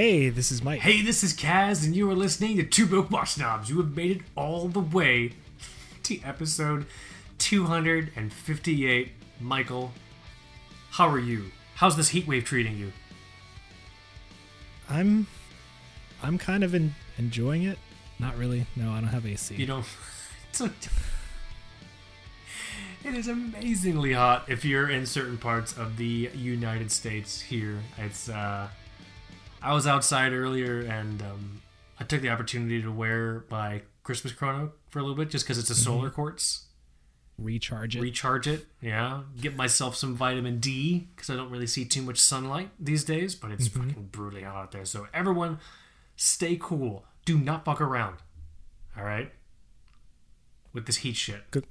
Hey, this is Mike. Hey, this is Kaz, and you are listening to Two Broke Watch Snobs. You have made it all the way to episode 258. Michael, how are you? How's this heat wave treating you? I'm I'm kind of in, enjoying it. Not really. No, I don't have AC. You know, it's a, it is amazingly hot if you're in certain parts of the United States here. It's uh I was outside earlier and um, I took the opportunity to wear my Christmas chrono for a little bit just because it's a solar quartz. Recharge it. Recharge it, yeah. Get myself some vitamin D because I don't really see too much sunlight these days, but it's fucking brutally hot out there. So everyone, stay cool. Do not fuck around. All right. With this heat shit, go,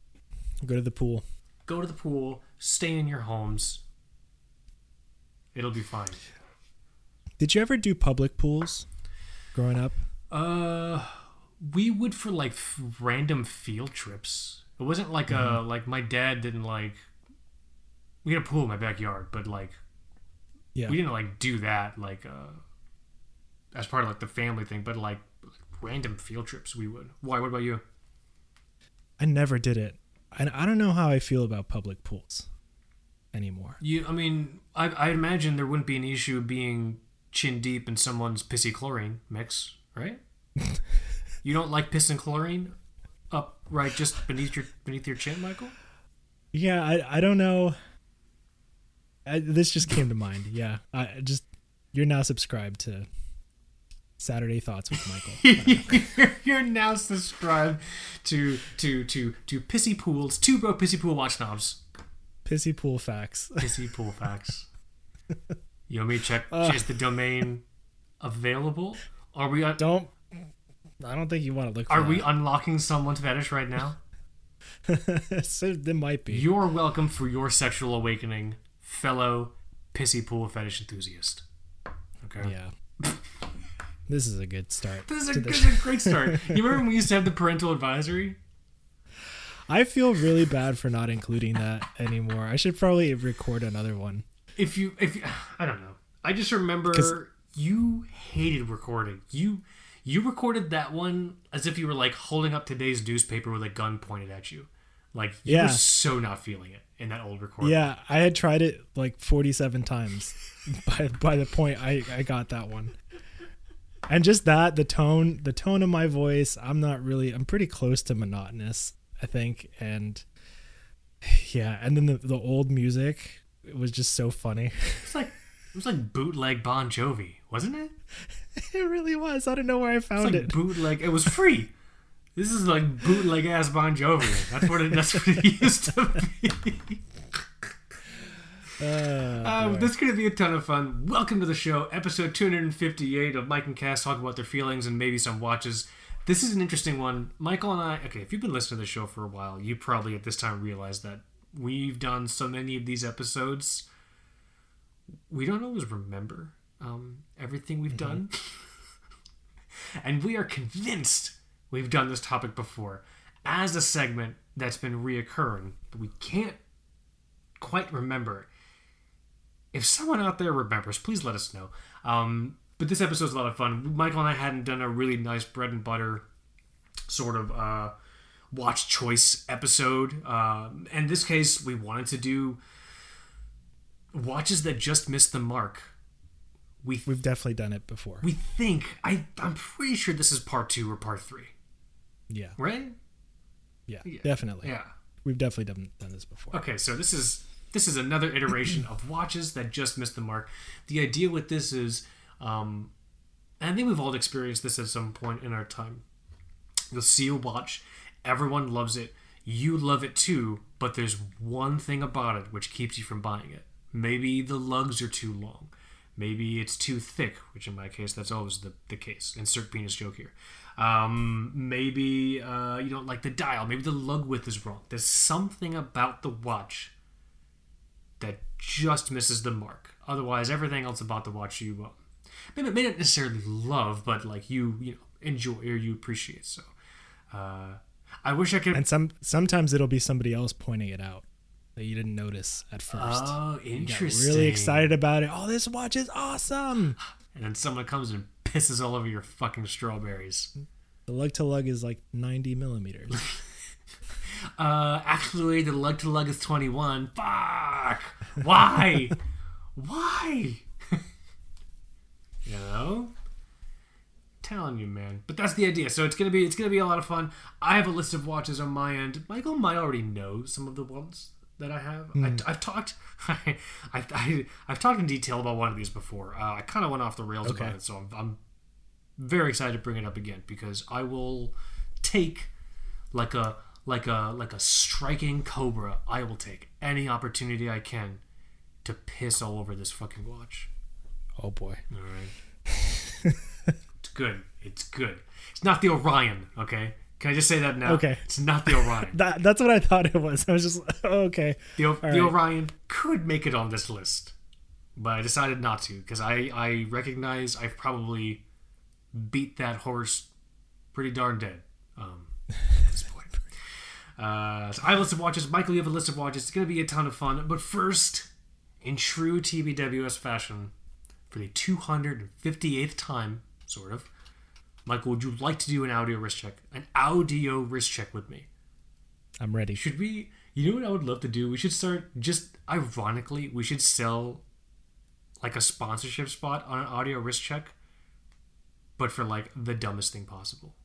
go to the pool. go to the pool. Stay in your homes. It'll be fine. Did you ever do public pools growing up? Uh, we would for like f- random field trips. It wasn't like uh like my dad didn't like. We had a pool in my backyard, but like Yeah. we didn't like do that like uh as part of like the family thing. But like random field trips, we would. Why? What about you? I never did it. And I don't know how I feel about public pools anymore. You, I mean, I I imagine there wouldn't be an issue being chin deep in someone's pissy chlorine mix, right? you don't like piss and chlorine up right just beneath your beneath your chin, Michael? Yeah, I I don't know. I, this just came to mind. Yeah, I just you're now subscribed to Saturday Thoughts with Michael. You're now subscribed to to to to pissy pools, two bro pissy pool watch knobs, Pissy pool facts. pissy pool facts. You want me to check? Uh. is the domain available? Are we un- Don't. I don't think you want to look. For are we that. unlocking someone's fetish right now? so there might be. You're welcome for your sexual awakening, fellow pissy pool fetish enthusiast. Okay. Yeah. this is a good start. This is, a, this is a great start. You remember when we used to have the parental advisory? I feel really bad for not including that anymore. I should probably record another one. If you if you, I don't know. I just remember you hated recording. You you recorded that one as if you were like holding up today's newspaper with a gun pointed at you. Like you Yeah. were so not feeling it in that old recording. Yeah, I had tried it like 47 times by by the point I I got that one. And just that the tone, the tone of my voice, I'm not really I'm pretty close to monotonous, I think, and yeah, and then the the old music it was just so funny. It's like it was like bootleg Bon Jovi, wasn't it? it really was. I don't know where I found like it. bootleg. It was free. This is like bootleg ass Bon Jovi. That's what it. That's what it used to be. Uh, Um, this is going to be a ton of fun. Welcome to the show, episode 258 of Mike and Kaz talking about their feelings and maybe some watches. This is an interesting one. Michael and I, okay, if you've been listening to the show for a while, you probably at this time realize that we've done so many of these episodes, we don't always remember um, everything we've done. and we are convinced we've done this topic before as a segment that's been reoccurring, but we can't quite remember if someone out there remembers, please let us know. Um, but this episode's a lot of fun. Michael and I hadn't done a really nice bread and butter sort of uh, watch choice episode. Um, in this case, we wanted to do watches that just missed the mark. We We've definitely done it before. we think I I'm pretty sure this is part two or part three, yeah, right? yeah, definitely. Yeah. We've definitely done done this before. Okay, so this is this is another iteration of watches that just missed the mark. The idea with this is, um, and I think we've all experienced this at some point in our time. You'll see a watch, everyone loves it, you love it too, but there's one thing about it which keeps you from buying it. Maybe the lugs are too long. Maybe it's too thick, which in my case, that's always the, the case. Insert penis joke here. Um, maybe uh, you don't like the dial. Maybe the lug width is wrong. There's something about the watch that just misses the mark. Otherwise, everything else about the watch you uh, maybe may not necessarily love, but like you you know enjoy or you appreciate. So, uh, I wish I could. And some sometimes it'll be somebody else pointing it out that you didn't notice at first. oh, interesting. really excited about it. Oh, this watch is awesome. and then someone comes and pisses all over your fucking strawberries. The lug to lug is like 90 millimeters. Uh, actually, the lug to lug is 21. Fuck! Why? Why? you know? Telling you, man. But that's the idea. So it's gonna be it's gonna be a lot of fun. I have a list of watches on my end. Michael might already know some of the ones that I have. I, I've talked, I, I, I've talked in detail about one of these before. Uh, I kind of went off the rails Okay. about it, so I'm, I'm very excited to bring it up again because I will take like a like a like a striking cobra. I will take any opportunity I can to piss all over this fucking watch. oh boy. All right, good. It's good. It's not the Orion. Okay, can I just say that now? Okay. it's not the Orion. That that's what I thought it was. I was just okay. the, the right. Orion could make it on this list, but I decided not to because I I recognize I've probably beat that horse pretty darn dead. Um, at this point. Uh, so I have a list of watches. Michael, you have a list of watches. It's going to be a ton of fun. But first, in true TBWS fashion, for the 258th time, sort of, Michael, would you like to do an audio wrist check? An audio wrist check with me? I'm ready. Should we? You know what I would love to do? We should start just ironically. We should sell like a sponsorship spot on an audio wrist check, but for like the dumbest thing possible.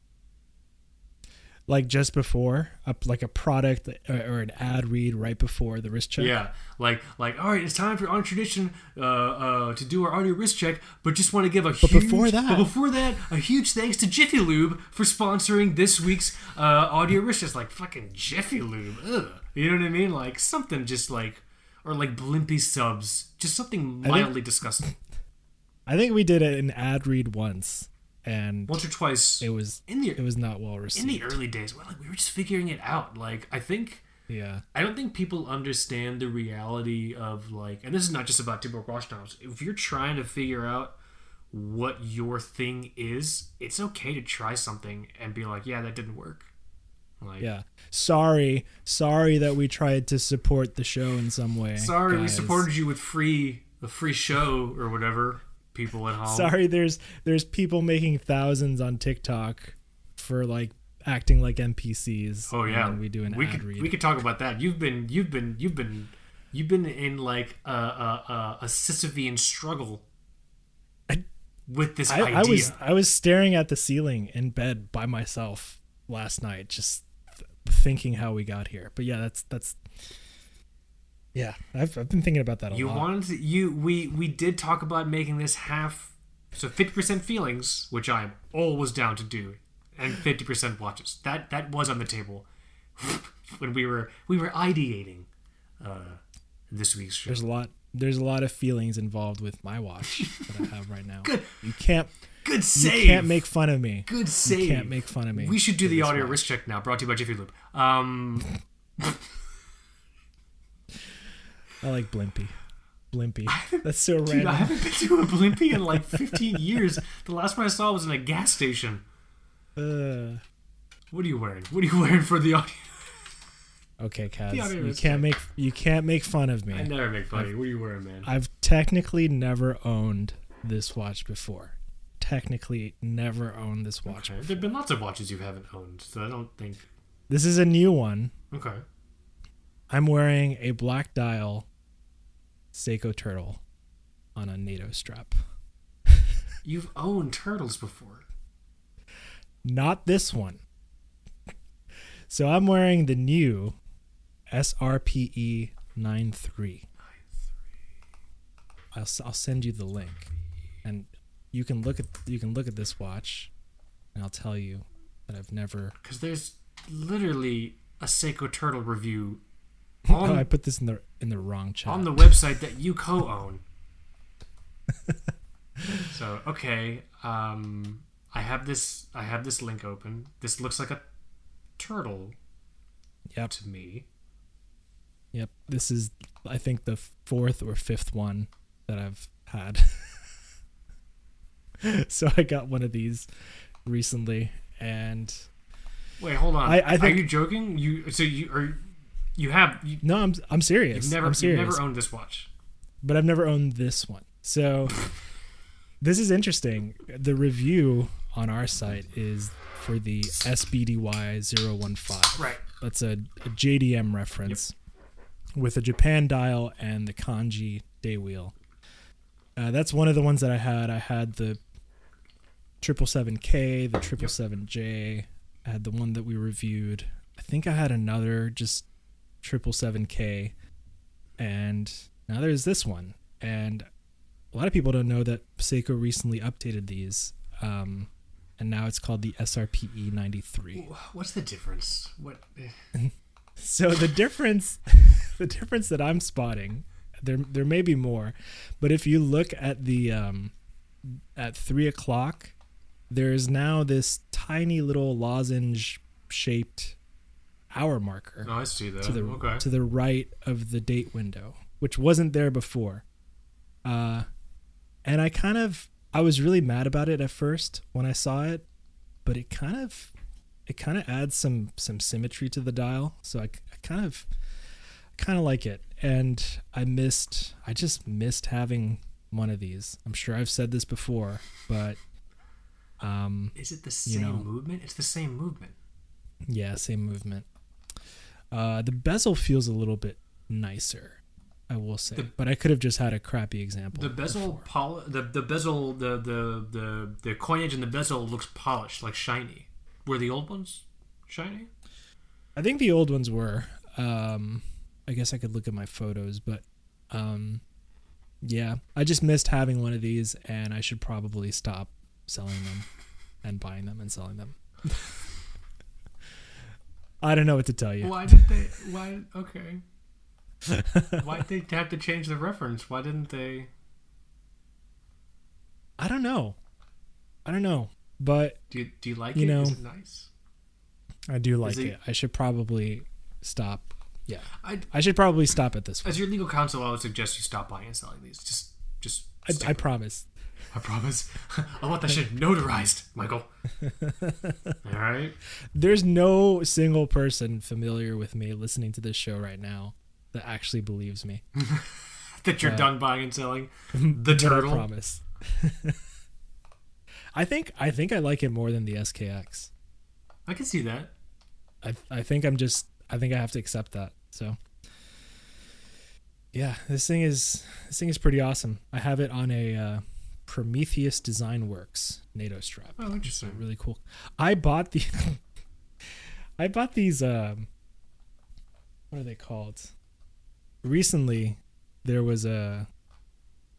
Like just before, a, like a product or, or an ad read right before the wrist check. Yeah, like like all right, it's time for on tradition uh, uh, to do our audio wrist check, but just want to give a huge. before that- but before that, a huge thanks to Jiffy Lube for sponsoring this week's uh, audio wrist. Just like fucking Jiffy Lube, ugh. You know what I mean? Like something just like or like Blimpy subs, just something think- mildly disgusting. I think we did an ad read once, and Once or twice it was in the it was not well received in the early days. Well, like we were just figuring it out. Like I think. yeah. I don't think people understand the reality of like, and this is not just about Timber Watchdogs. If you're trying to figure out what your thing is, it's okay to try something and be like, yeah, that didn't work. Like, Yeah. Sorry. Sorry that we tried to support the show in some way. sorry, we supported you with free a free show or whatever. People at home. Sorry there's there's people making thousands on TikTok for like acting like NPCs. Oh yeah, we do an we ad could read. we could talk about that. You've been you've been you've been you've been in like a a, a, Sisyphean struggle with this I, idea. I was I was staring at the ceiling in bed by myself last night, just th- thinking how we got here. But yeah, that's that's yeah. I've I've been thinking about that a You lot. wanted to, you we we did talk about making this half so 50% feelings, which I'm always down to do, and 50% watches. That that was on the table when we were we were ideating uh this week's show. there's a lot there's a lot of feelings involved with my watch that I have right now. Good. You can't Good save. you can't make fun of me. Good save. You can't make fun of me We should do the audio watch. wrist check now, brought to you by Jiffy Lube. Um I like Blimpy. Blimpy. That's so dude, I haven't been to a Blimpy in like 15 years. The last one I saw was in a gas station. Uh, What are you wearing? What are you wearing for the audio? okay, Kaz. You can't make you can't make fun of me. I never make fun of you. What are you wearing, man? I've technically never owned this watch before. Technically, never owned this watch. Okay. There've been lots of watches you haven't owned, so I don't think. This is a new one. Okay. I'm wearing a black dial Seiko turtle on a NATO strap. You've owned turtles before. Not this one. So I'm wearing the new SRPE 93. I'll, I'll send you the link, and you can look at you can look at this watch, and I'll tell you that I've never. Because there's literally a Seiko turtle review Oh, I put this in the in the wrong chat. on the website that you co-own. so okay, um, I have this. I have this link open. This looks like a turtle yep, to me. yep. This is I think the fourth or fifth one that I've had. so I got one of these recently, and Wait, hold on. I- I Are think- you joking? You so you are you have you, no, I'm I'm serious. you've never I'm you've never owned this watch. but I've never owned this one. So this is interesting. The review on our site is for the SBDY 015. Right. That's a, a JDM reference with a Japan dial and the kanji day wheel. Uh, that's one of the ones that I had. I had the triple seven K, the triple seven J. I had the one that we reviewed. I think I had another just triple seven K, and now there's this one. And a lot of people don't know that Seiko recently updated these, um, and now it's called the SRPE ninety three. What's the difference? What? So the difference, the difference that I'm spotting, there there may be more, but if you look at the um, at three o'clock, there is now this tiny little lozenge shaped hour marker No, I see that. to the okay. to the right of the date window, which wasn't there before. Uh, and I kind of I was really mad about it at first when I saw it, but it kind of it kind of adds some some symmetry to the dial, so I, I kind of kind of like it. And I missed I just missed having one of these. I'm sure I've said this before, but um Is it the you same know. movement? It's the same movement. Yeah, same movement. Uh, the bezel feels a little bit nicer, I will say. The- but I could have just had a crappy example. The bezel, before. pol- the the bezel, the the the the coinage in the bezel looks polished, like shiny. Were the old ones shiny? I think the old ones were. Um, I guess I could look at my photos, but um, yeah, I just missed having one of these, and I should probably stop selling them and buying them and selling them. I don't know what to tell you. Why did they? Why? Okay. why did they have to change the reference? Why didn't they? I don't know. I don't know, but Do you, do you like You it? know, Is it nice? I do like it- it. I should probably stop. Yeah, I, I should probably stop at this one. as your legal counsel, I would suggest you stop buying and selling these. Just, just. I, I promise. I promise. I want that shit notarized, Michael. All right. There's no single person familiar with me listening to this show right now that actually believes me. That you're Uh, done buying and selling the But I turtle. promise. I think I think I like it more than the SKX. I can see that. I I think I'm just I think I have to accept that. So yeah, this thing is this thing is pretty awesome. I have it on a uh, Prometheus Design Werx NATO strap. Oh, So interesting. really cool. I bought the I bought these um what are they called? Recently there was a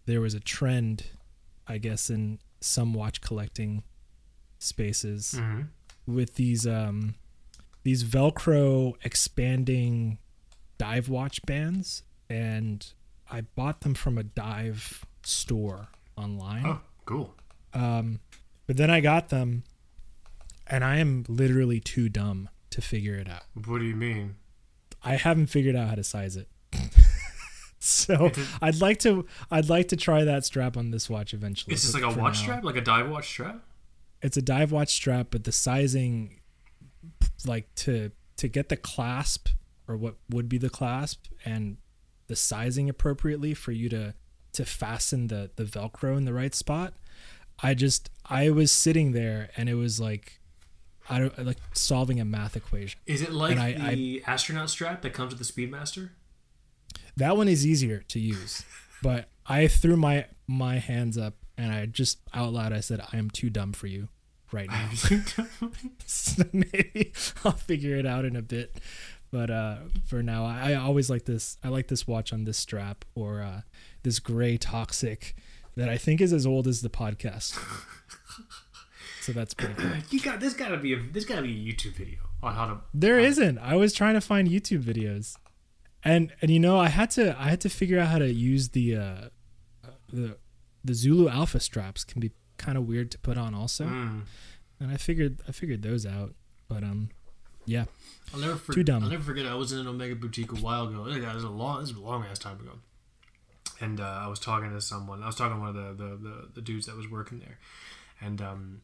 there was a trend I guess in some watch collecting spaces hmm with these um these velcro expanding dive watch bands and I bought them from a dive store online. Oh, cool. Um, but then I got them, and I am literally too dumb to figure it out. What do you mean? I haven't figured out how to size it. so I'd like to. I'd like to try that strap on this watch eventually. Is this like a watch now- strap, like a dive watch strap? It's a dive watch strap, but the sizing, like to to get the clasp or what would be the clasp and the sizing appropriately for you to to fasten the the velcro in the right spot i just i was sitting there and it was like i don't like solving a math equation Is it like I- the astronaut strap that comes with the Speedmaster? that one is easier to use but i threw my my hands up and i just out loud i said i am too dumb for you right now so maybe I'll figure it out in a bit. But uh, for now, I, I always like this. I like this watch on this strap or uh, this gray toxic that I think is as old as the podcast. so that's pretty cool. you got this. Got to be a this got to be a YouTube video on how to. There isn't. I was trying to find YouTube videos, and and you know I had to I had to figure out how to use the uh, the the Zulu Alpha straps can be kind of weird to put on also, Mm. and I figured I figured those out. But um, yeah. I'll never forget. Too dumb. I'll never forget. I was in an Omega boutique a while ago. This is a long. This is a long ass time ago. And uh, I was talking to someone. I was talking to one of the, the, the, the dudes that was working there, and um,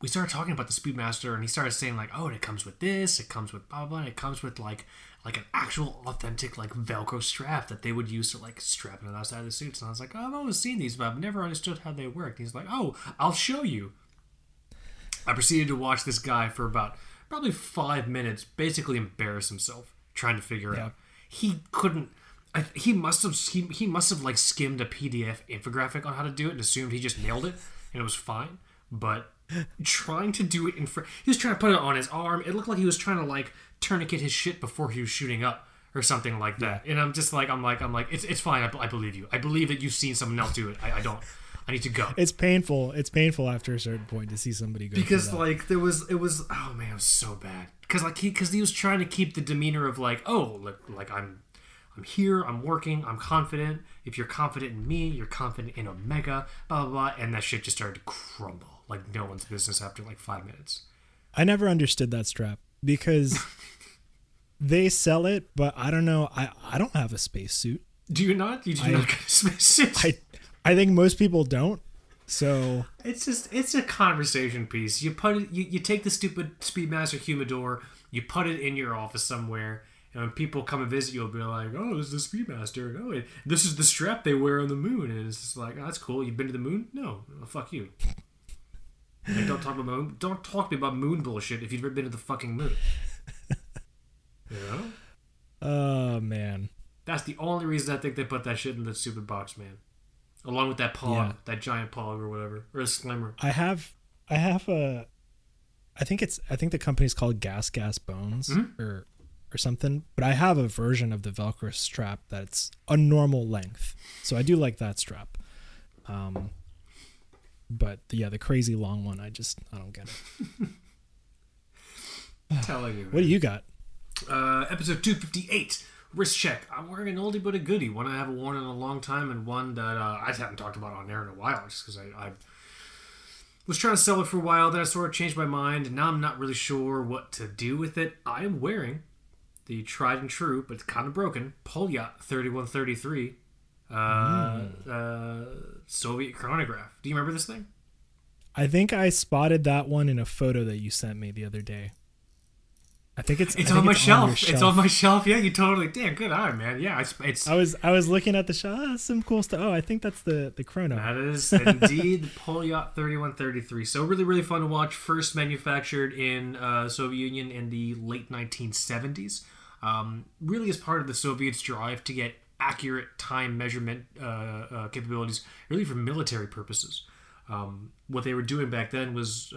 we started talking about the Speedmaster, and he started saying like, "Oh, and it comes with this, it comes with blah blah, blah and it comes with like like an actual authentic like Velcro strap that they would use to like strap it on the outside of the suits." And I was like, oh, "I've always seen these, but I've never understood how they work." And he's like, "Oh, I'll show you." I proceeded to watch this guy for about probably five minutes, basically embarrass himself trying to figure Yeah. out. He couldn't. I, he must have he, he must have like skimmed a PDF infographic on how to do it and assumed he just nailed it and it was fine. But trying to do it in front, he was trying to put it on his arm. It looked like he was trying to like tourniquet his shit before he was shooting up or something like that. And I'm just like I'm like I'm like it's it's fine. I, I believe you. I believe that you've seen someone else do it. I, I don't. I need to go It's painful. It's painful after a certain point to see somebody go. because like there was it was oh man it was so bad because like he because he was trying to keep the demeanor of like oh like like i'm i'm here i'm working i'm confident if you're confident in me you're confident in omega blah blah blah and that shit just started to crumble like no one's business after like five minutes I never understood that strap because they sell it, but I don't know. I I don't have a spacesuit. do you not you do I- not get a spacesuit I I think most people don't. So It's just it's a conversation piece. You put it you, you take the stupid Speedmaster humidor, you put it in your office somewhere, and when people come and visit you'll be like, Oh, this is the Speedmaster. Oh this is the strap they wear on the moon and it's just like, oh, that's cool. You've been to the moon? No. Well, fuck you. Like, don't talk about moon don't talk to me about moon bullshit if you've never been to the fucking moon. you know? oh man. That's the only reason I think they put that shit in the stupid box, man. Along with that pog, Yeah. that giant pog or whatever. Or a slimmer. I have I have a I think it's I think the company's called Gas Gas Bones Mhm. or or something, but I have a version of the Velcro strap that's a normal length. So I do like that strap. Um but yeah, the crazy long one, I just I don't get it. telling you. What do you got? Uh, episode 258, wrist check. I'm wearing an oldie but a goodie. One I haven't worn in a long time, and one that uh, I haven't talked about on air in a while, just because I, I was trying to sell it for a while. Then I sort of changed my mind, and now I'm not really sure what to do with it. I am wearing the tried and true, but it's kind of broken, Polyot 3133 uh, uh, Soviet chronograph. Do you remember this thing? I think I spotted that one in a photo that you sent me the other day. I think it's It's think on my your shelf. It's on my shelf. Yeah, you totally. Damn, good eye, man. Yeah, it's, it's I was I was looking at the shelf. Oh, some cool stuff. Oh, I think that's the the chrono. That is indeed the Polyot 3133. So really, really fun to watch. First manufactured in uh, Soviet Union in the late 1970s. Um, really, as part of the Soviets' drive to get accurate time measurement uh, uh, capabilities, really for military purposes. Um, what they were doing back then was.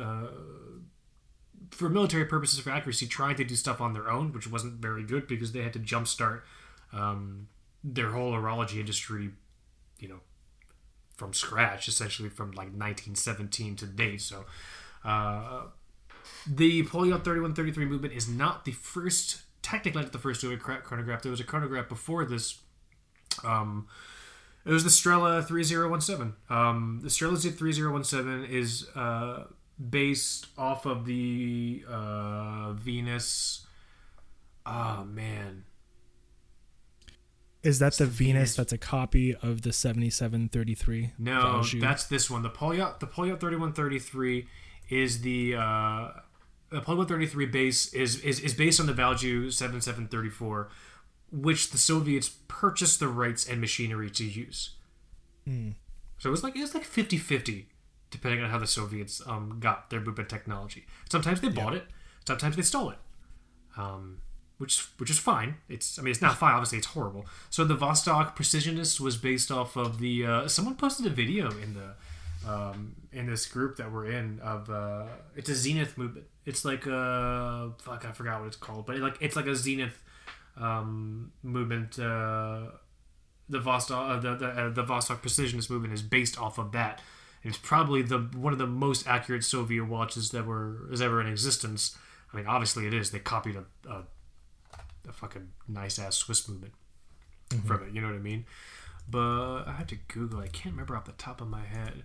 For military purposes, for accuracy, trying to do stuff on their own, which wasn't very good because they had to jumpstart um, their whole horology industry, you know, from scratch, essentially from like 1917 to date. So, uh, the Polyot 3133 movement is not the first, technically not the first Soviet chro- chronograph. There was a chronograph before this. Um, it was the Strela 3017. Um, the Strela Z 3017 is uh, based off of the uh, Venus. Oh man, Is that the Venus Venus. that's a copy of the 7733? No, Valjoux? that's this one. The Polyot, the Polyot thirty one thirty three is the uh, the Polyot thirty three base is, is is based on the Valjoux seven seven thirty four, which the Soviets purchased the rights and machinery to use. Hmm. So it was like it was like 50-50, depending on how the Soviets um, got their movement technology. Sometimes they bought it, sometimes they stole it. Um, which which is fine. It's I mean it's not fine. Obviously it's horrible. So the Vostok Precisionist was based off of the. Uh, someone posted a video in the um, in this group that we're in of uh, it's a Zenith movement. It's like a fuck I forgot what it's called, but it, like it's like a Zenith um, movement. Uh, the Vostok uh, the the, uh, the Vostok Precisionist movement is based off of that. It's probably the one of the most accurate Soviet watches that were is ever in existence. I mean, obviously it is. They copied a, a a fucking nice ass Swiss movement mm-hmm. from it. You know what I mean? But I had to Google. I can't remember off the top of my head.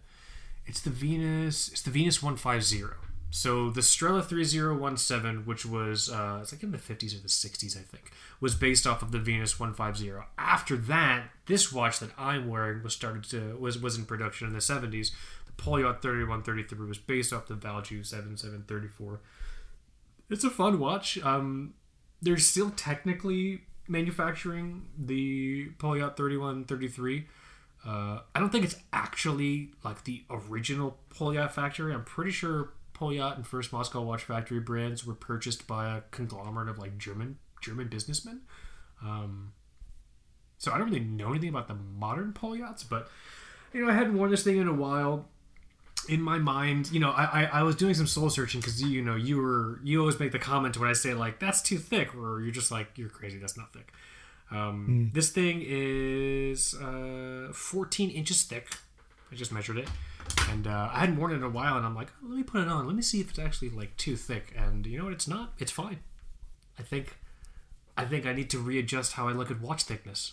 It's the Venus. It's the Venus one five zero. So the Strela three zero one seven, which was uh, it's like in the fifties or the sixties, I think, was based off of the Venus one five zero. After that, this watch that I'm wearing was started to was was in production in the seventies. The Polyot 3133 was based off the Valjoux 7734. It's a fun watch. Um, they're still technically manufacturing the Polyot 3133. Uh, I don't think it's actually like the original Polyot factory. I'm pretty sure Polyot and First Moscow Watch Factory brands were purchased by a conglomerate of like German German businessmen. Um, so I don't really know anything about the modern Polyots, but you know I hadn't worn this thing in a while. In my mind, you know, I I, I was doing some soul searching because you know you were you always make the comment when I say like that's too thick, or you're just like you're crazy, that's not thick. Um, This thing is uh, 14 inches thick. I just measured it, and uh, I hadn't worn it in a while, and I'm like, let me put it on. Let me see if it's actually like too thick. And you know what? It's not. It's fine. I think, I think I need to readjust how I look at watch thickness.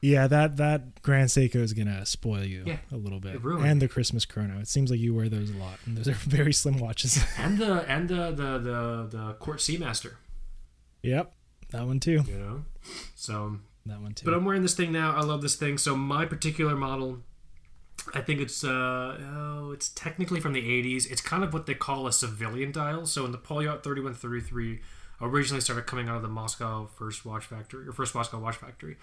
Yeah, that that Grand Seiko is gonna spoil you Yeah, a little bit, it and the Christmas Chrono. It seems like you wear those a lot, and those are very slim watches. And the and the the the, the Court Seamaster. yep, that one too. You know, so That one too. But I'm wearing this thing now. I love this thing. So my particular model, I think it's uh oh, it's technically from the 80s. It's kind of what they call a civilian dial. So in the Polyot 3133 originally started coming out of the Moscow First Watch Factory or First Moscow Watch Factory.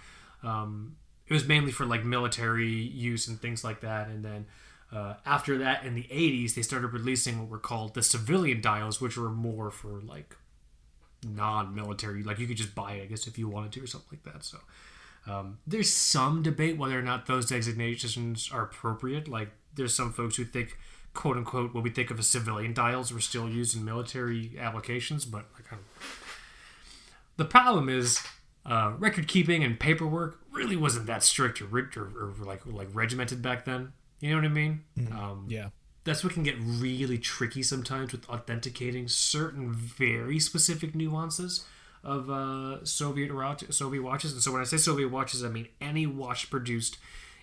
Um, it was mainly for like military use and things like that. And then uh, after that, in the 80s, they started releasing what were called the civilian dials, which were more for like non-military like you could just buy it i guess if you wanted to or something like that so um, there's some debate whether or not those designations are appropriate. Like there's some folks who think quote unquote what we think of as civilian dials were still used in military applications but like I don't the problem is uh, record keeping and paperwork really wasn't that strict or, ri- or, or like like regimented back then. You know what i mean? Um, yeah, that's what can get really tricky sometimes with authenticating certain very specific nuances of uh, Soviet watch, Soviet watches. And so when I say Soviet watches, I mean any watch produced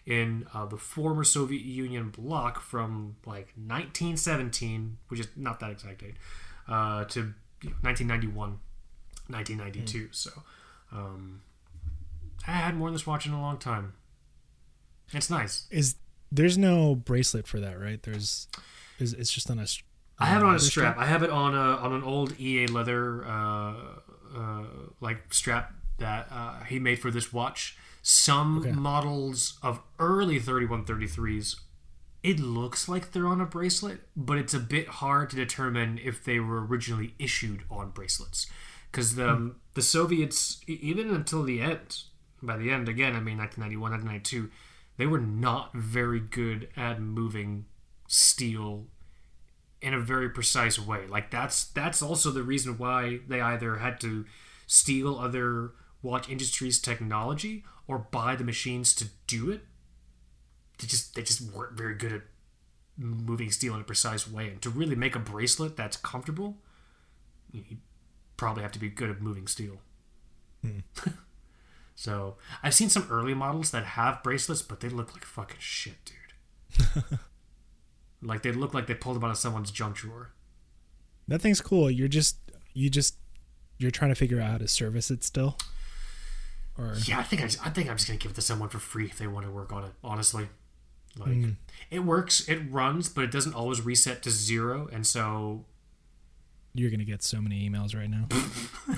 in uh, the former Soviet Union bloc from like 1917, which is not that exact date, uh, to you know, 1991, 1992. So um, I hadn't worn this watch in a long time. It's nice. is there's no bracelet for that, right? There's, is it's just on a. str- I have it on a leather strap. I have it on a on an old EA leather uh, uh, like strap that uh, he made for this watch. Some Okay. models of early 3133s, it looks like they're on a bracelet, but it's a bit hard to determine if they were originally issued on bracelets. Because the Hmm. the Soviets, even until the end, by the end again, I mean 1991, 1992, they were not very good at moving steel in a very precise way. Like that's that's also the reason why they either had to steal other watch industries' technology or buy the machines to do it. They just they just weren't very good at moving steel in a precise way. And to really make a bracelet that's comfortable, you you probably have to be good at moving steel. Hmm. so I've seen some early models that have bracelets, but they look like fucking shit, dude. like they look like they pulled them out of someone's junk drawer. That thing's cool. You're just you just you're trying to figure out how to service it still. Or Yeah, I think I, just, I think I'm just gonna give it to someone for free if they want to work on it. Honestly, like Mm. it works, it runs, but it doesn't always reset to zero, and so you're gonna get so many emails right now.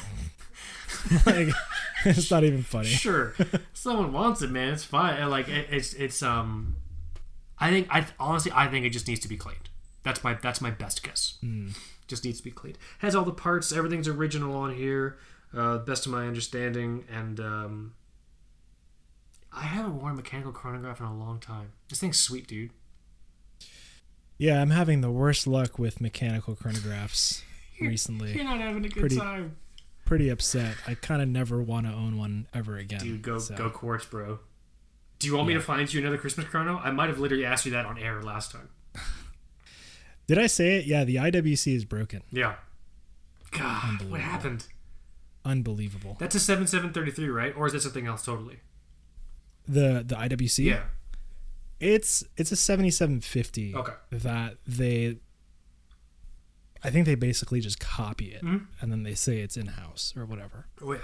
like it's not even funny. sure, someone wants it, man. It's fine. Like it, it's it's um, I think I honestly I think it just needs to be cleaned. That's my that's my best guess. Just needs to be cleaned. Has all the parts. Everything's original on here. Uh, best of my understanding, and um, I haven't worn a mechanical chronograph in a long time. This thing's sweet, dude. Yeah, I'm having the worst luck with mechanical chronographs recently. You're not having a good Pretty- time. Pretty upset. I kind of never want to own one ever again. Dude, go so- go quartz, bro. Do you want me to find you another Christmas chrono? I might have literally asked you that on air last time. Did I say it? Yeah, the IWC is broken. Yeah. God, what happened? Unbelievable. That's a seven seven thirty three, right? Or is that something else totally? The the IWC. Yeah. It's it's a 7750 Okay. that they I think they basically just copy it Mhm. and then they say it's in house or whatever. Oh yeah.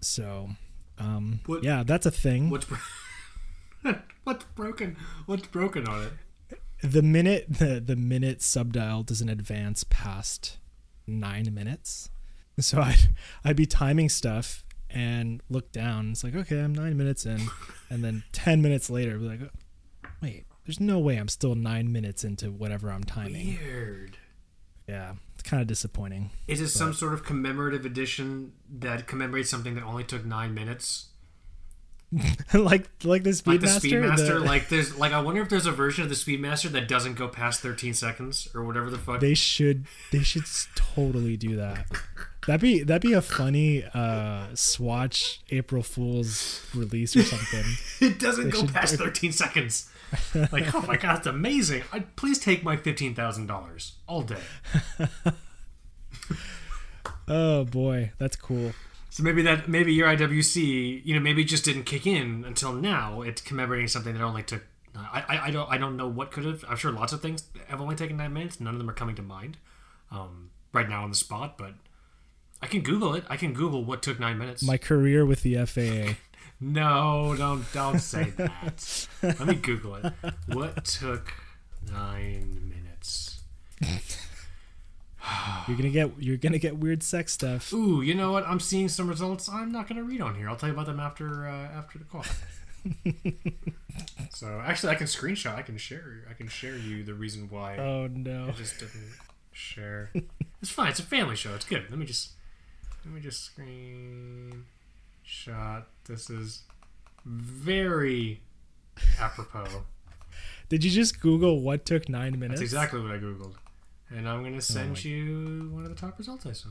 So um What- yeah, that's a thing. What's bro- What's broken? What's broken on it? the minute the the minute subdial doesn't advance past nine minutes, so I'd I'd be timing stuff and look down. It's like okay, I'm nine minutes in, and then ten minutes later, I'd be like, wait, there's no way I'm still nine minutes into whatever I'm timing. Weird. Yeah, kind of disappointing. Is it some sort of commemorative edition that commemorates something that only took nine minutes? like like the Like the Speedmaster. Speedmaster, the- like there's like I wonder if there's a version of the Speedmaster that doesn't go past 13 seconds or whatever the fuck. they should they should totally do that. That'd be that'd be a funny uh Swatch April Fool's release or something. it doesn't They go past 13 seconds. Like, oh my god, it's amazing. I, please take my $15,000 all day. Oh boy, that's cool. So maybe that maybe your IWC, you know, maybe just didn't kick in until now. It's commemorating something that only took. I, I, I don't I don't know what could have. I'm sure lots of things have only taken nine minutes. None of them are coming to mind um, right now on the spot. But I can Google it. I can Google what took nine minutes. My career with the FAA. No, don't don't say that. Let me Google it. What took nine minutes? You're gonna get you're gonna get weird sex stuff. Ooh, you know what? I'm seeing some results. I'm not going to read on here. I'll tell you about them after uh, after the call. so actually, I can screenshot. I can share. I can share you the reason why Oh no. I just didn't share. It's fine. It's a family show. It's good. Let me just let me just screen shot. This is very apropos. Did you just Google what took nine minutes? That's exactly what I googled, and I'm gonna oh send my- you one of the top results I saw,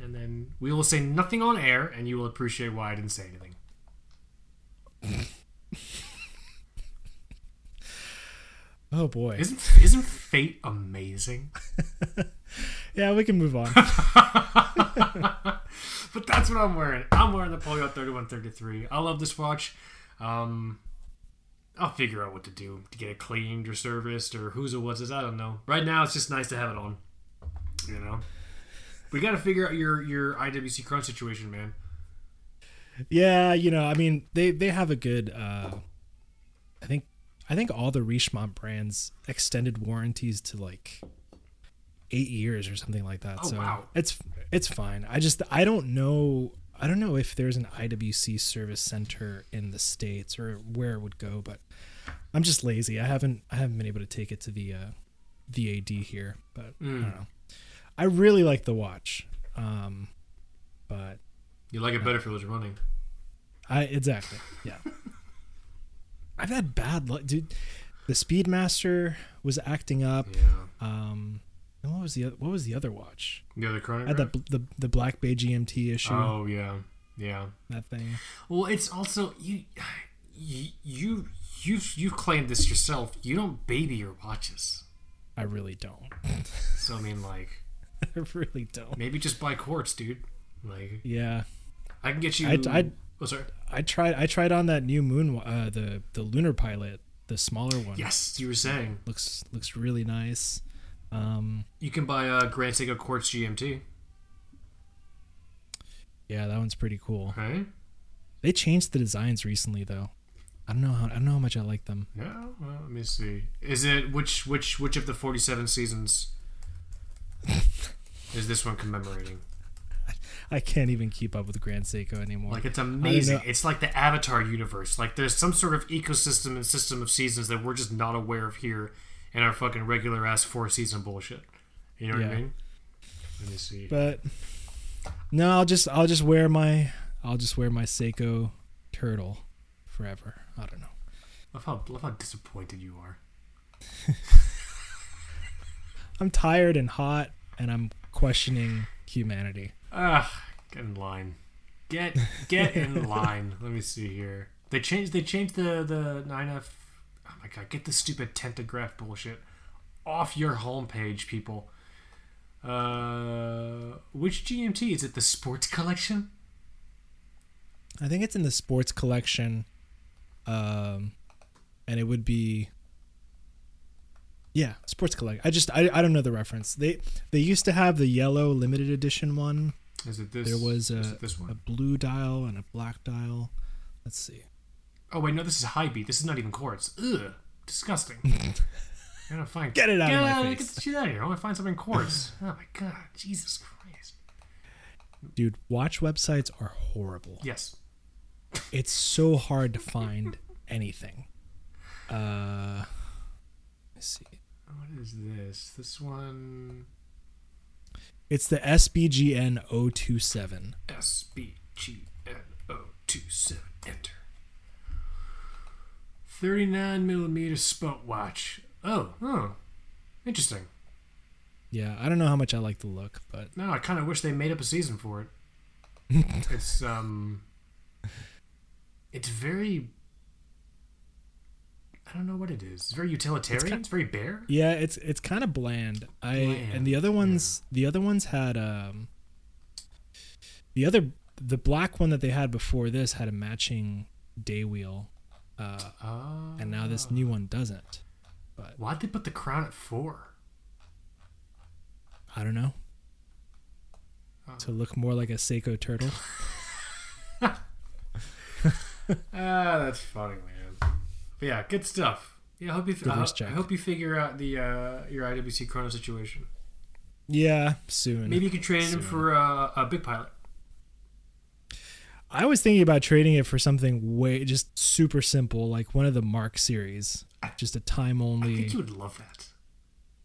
and then we will say nothing on air, and you will appreciate why I didn't say anything. Oh boy. Isn't isn't fate amazing? Yeah, we can move on. But that's what I'm wearing. I'm wearing the Polyot 3133. I love this watch. Um, I'll figure out what to do to get it cleaned or serviced or whose it was. Is I don't know. Right now, it's just nice to have it on. You know, we got to figure out your your IWC Crown situation, man. yeah, you know, I mean, they they have a good. uh I think I think all the Richemont brands extended warranties to like eight years or something like that. Oh, so wow. it's it's fine. I just I don't know. I don't know if there's an IWC service center in the states or where it would go, but I'm just lazy. I haven't I haven't been able to take it to the uh, VAD here, but I Mm. don't know. I really like the watch, um, but You like it better if it was running. I exactly yeah. I've had bad luck, dude. The Speedmaster was acting up. Yeah. Um, and what was the oth- what was the other watch? The other I had that the the Black Bay GMT issue. oh yeah, yeah. That thing. Well, it's also you, you, you, you've you've claimed this yourself. You don't baby your watches. I really don't. So I mean, like, I really don't. maybe just buy quartz, dude. Like, Yeah, I can get you. I'd- I'd- oh, sorry. I tried. I tried on that new moon, uh, the the lunar pilot, the smaller one. Yes, you were saying looks looks really nice. Um, you can buy a Grand Seiko Quartz GMT, yeah, that one's pretty cool. right? They changed the designs recently, though. I don't know how I don't know how much I like them. No, well, let me see. Is it which which which of the forty-seven seasons is this one commemorating? I can't even keep up with Grand Seiko anymore. Like it's amazing. It's like the Avatar universe. Like there's some sort of ecosystem and system of seasons that we're just not aware of here in our fucking regular ass four season bullshit. You know what I mean? Let me see. but no, I'll just I'll just wear my I'll just wear my Seiko turtle forever. I don't know. Love how love how disappointed you are. I'm tired and hot, and I'm questioning humanity. Ah, get in line. Get get in line. Let me see here. They changed they changed the the 9F Oh my god, get the stupid Tentagraph bullshit off your homepage, people. Uh which GMT? Is it the sports collection? I think it's in the sports collection, um, and it would be. Yeah, sports collect. I just I, I don't know the reference. They they used to have the yellow limited edition one. Is it this? There was a, this a blue dial and a black dial. Let's see. Oh wait, no, this is high beat. This is not even quartz. Ugh, disgusting. I gotta find. Get it out get of my out, face. Get the shit out of here. I want to find something in quartz. oh my god, Jesus Christ. Dude, watch websites are horrible. Yes. It's so hard to find anything. Uh, let's see. What is this? This one. It's the SBGN 027. S B G N O two. Enter. Thirty nine millimeter spot watch. Oh, oh, interesting. Yeah, I don't know how much I like the look, but No, I kind of wish they made up a season for it. it's um, it's very. I don't know what it is. It's very utilitarian. It's, ki- very bare. yeah, it's it's kind of bland. I Bland, and the other ones, the other ones had um, the other the black one that they had before this had a matching day wheel, uh, Oh. and now this new one doesn't. But Why'd they put the crown at four? I don't know. Oh. To look more like a Seiko turtle. Ah, that's funny, man. But yeah, good stuff. Yeah, I hope you. I, wrist I hope you figure out the uh, your IWC Chrono situation. Yeah, soon. Maybe you could train him for uh, a big pilot. I was thinking about trading it for something way just super simple, like one of the Mark series, just a time only. I think you would love that.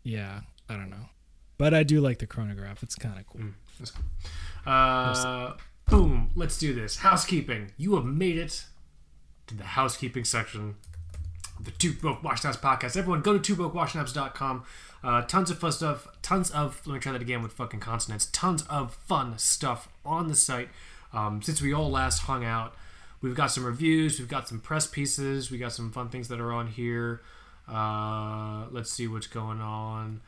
Yeah, I don't know, but I do like the chronograph. It's kind of cool. Mm, that's cool. Uh, boom. Let's do this. Housekeeping. You have made it to the housekeeping section the Two Broke Watch Snobs podcast. Everyone, go to TwoBrokeWatchSnobs.com. Uh, tons of fun stuff. Tons of. Let me try that again with fucking consonants. Tons of fun stuff on the site. Um, since we all last hung out, we've got some reviews. We've got some press pieces. We got some fun things that are on here. Uh, let's see what's going on.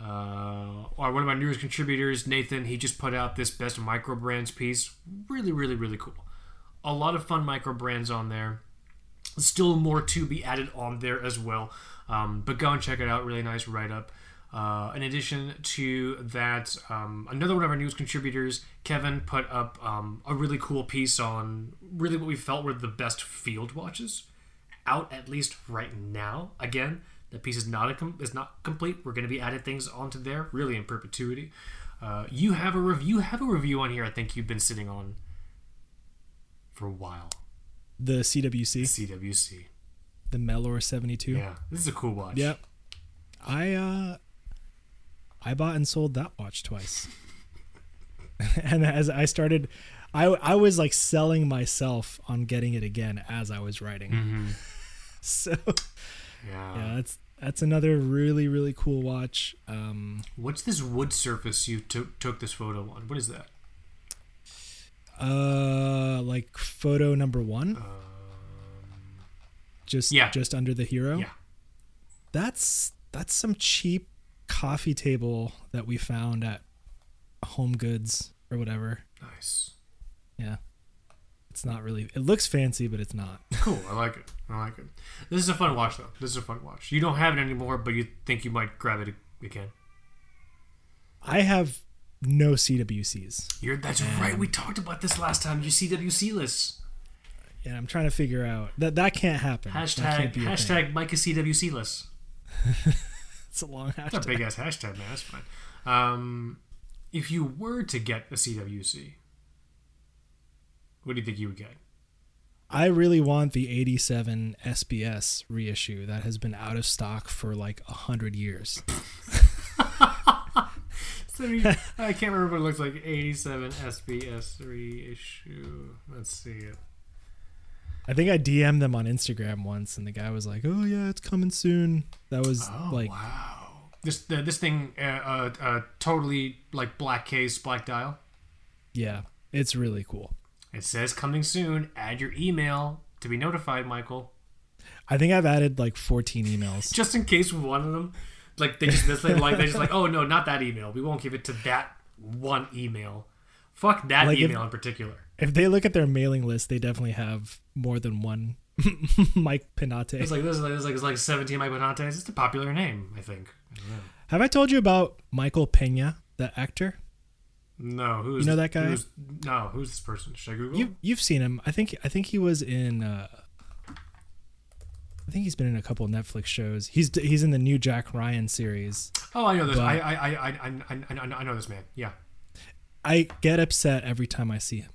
Uh, one of my newest contributors, Nathan, he just put out this best micro brands piece. Really, really, really cool. A lot of fun micro brands on there. Still more to be added on there as well. Um, but go and check it out. Really nice write up. Uh, in addition to that, um, another one of our news contributors, Kevin, put up um, a really cool piece on really what we felt were the best field watches out at least right now. Again, the piece is not a com- is not complete. We're going to be adding things onto there, really in perpetuity. Uh, you have a review. Have a review on here. I think you've been sitting on for a while. The CWC, CWC. the Melor 72. Yeah, this is a cool watch. Yep. I uh I bought and sold that watch twice. and as I started I I was like selling myself on getting it again as I was writing. hmm So Yeah. yeah, that's that's another really really cool watch. Um What's this wood surface you took took this photo on? What is that? uh like photo number 1 Um, just yeah. just under the hero. yeah. That's that's some cheap coffee table that we found at Home Goods or whatever. Nice. Yeah. It's not really. It looks fancy, but it's not. Cool. I like it. I like it. This is a fun watch, though. This is a fun watch. You don't have it anymore, but you think you might grab it again. I have no CWCs. You're, that's right. We talked about this last time. You CWC lists. Yeah, I'm trying to figure out that that can't happen. That Hashtag can't be hashtag Micah CWC lists. It's a long hashtag. That's a big ass hashtag, man. That's fine. Um, if you were to get a CWC, what do you think you would get? I really want the 87 SBS reissue that has been out of stock for like a hundred years. So, I can't remember what it looks like. 87 SBS reissue. Let's see it. I think I DM'd them on Instagram once, and the guy was like, "Oh yeah, it's coming soon." That was Oh like, wow! This the, this thing, uh, uh, uh, totally like black case, black dial. yeah, it's really cool. It says coming soon. Add your email to be notified, Michael. I think I've added like 14 emails. Just in case one of them, like they just mislay, like they just like, oh no, not that email. We won't give it to that one email. Fuck that Like, if- email in particular. If they look at their mailing list, they definitely have more than one Mike Peñate. It's like this is like, it's like, it's like 17 Mike Bonantes. It's a popular name, I think. I don't know. Have I told you about Michael Pena, the actor? No, who's You know that guy? Who's, no, who's this person? Should I Google? You you've seen him. I think I think he was in uh, think he's been in a couple Netflix shows. He's he's in the new Jack Ryan series. Oh, I know this. But- I, I, I, I, I, I, I know this man. Yeah. I get upset every time I see him.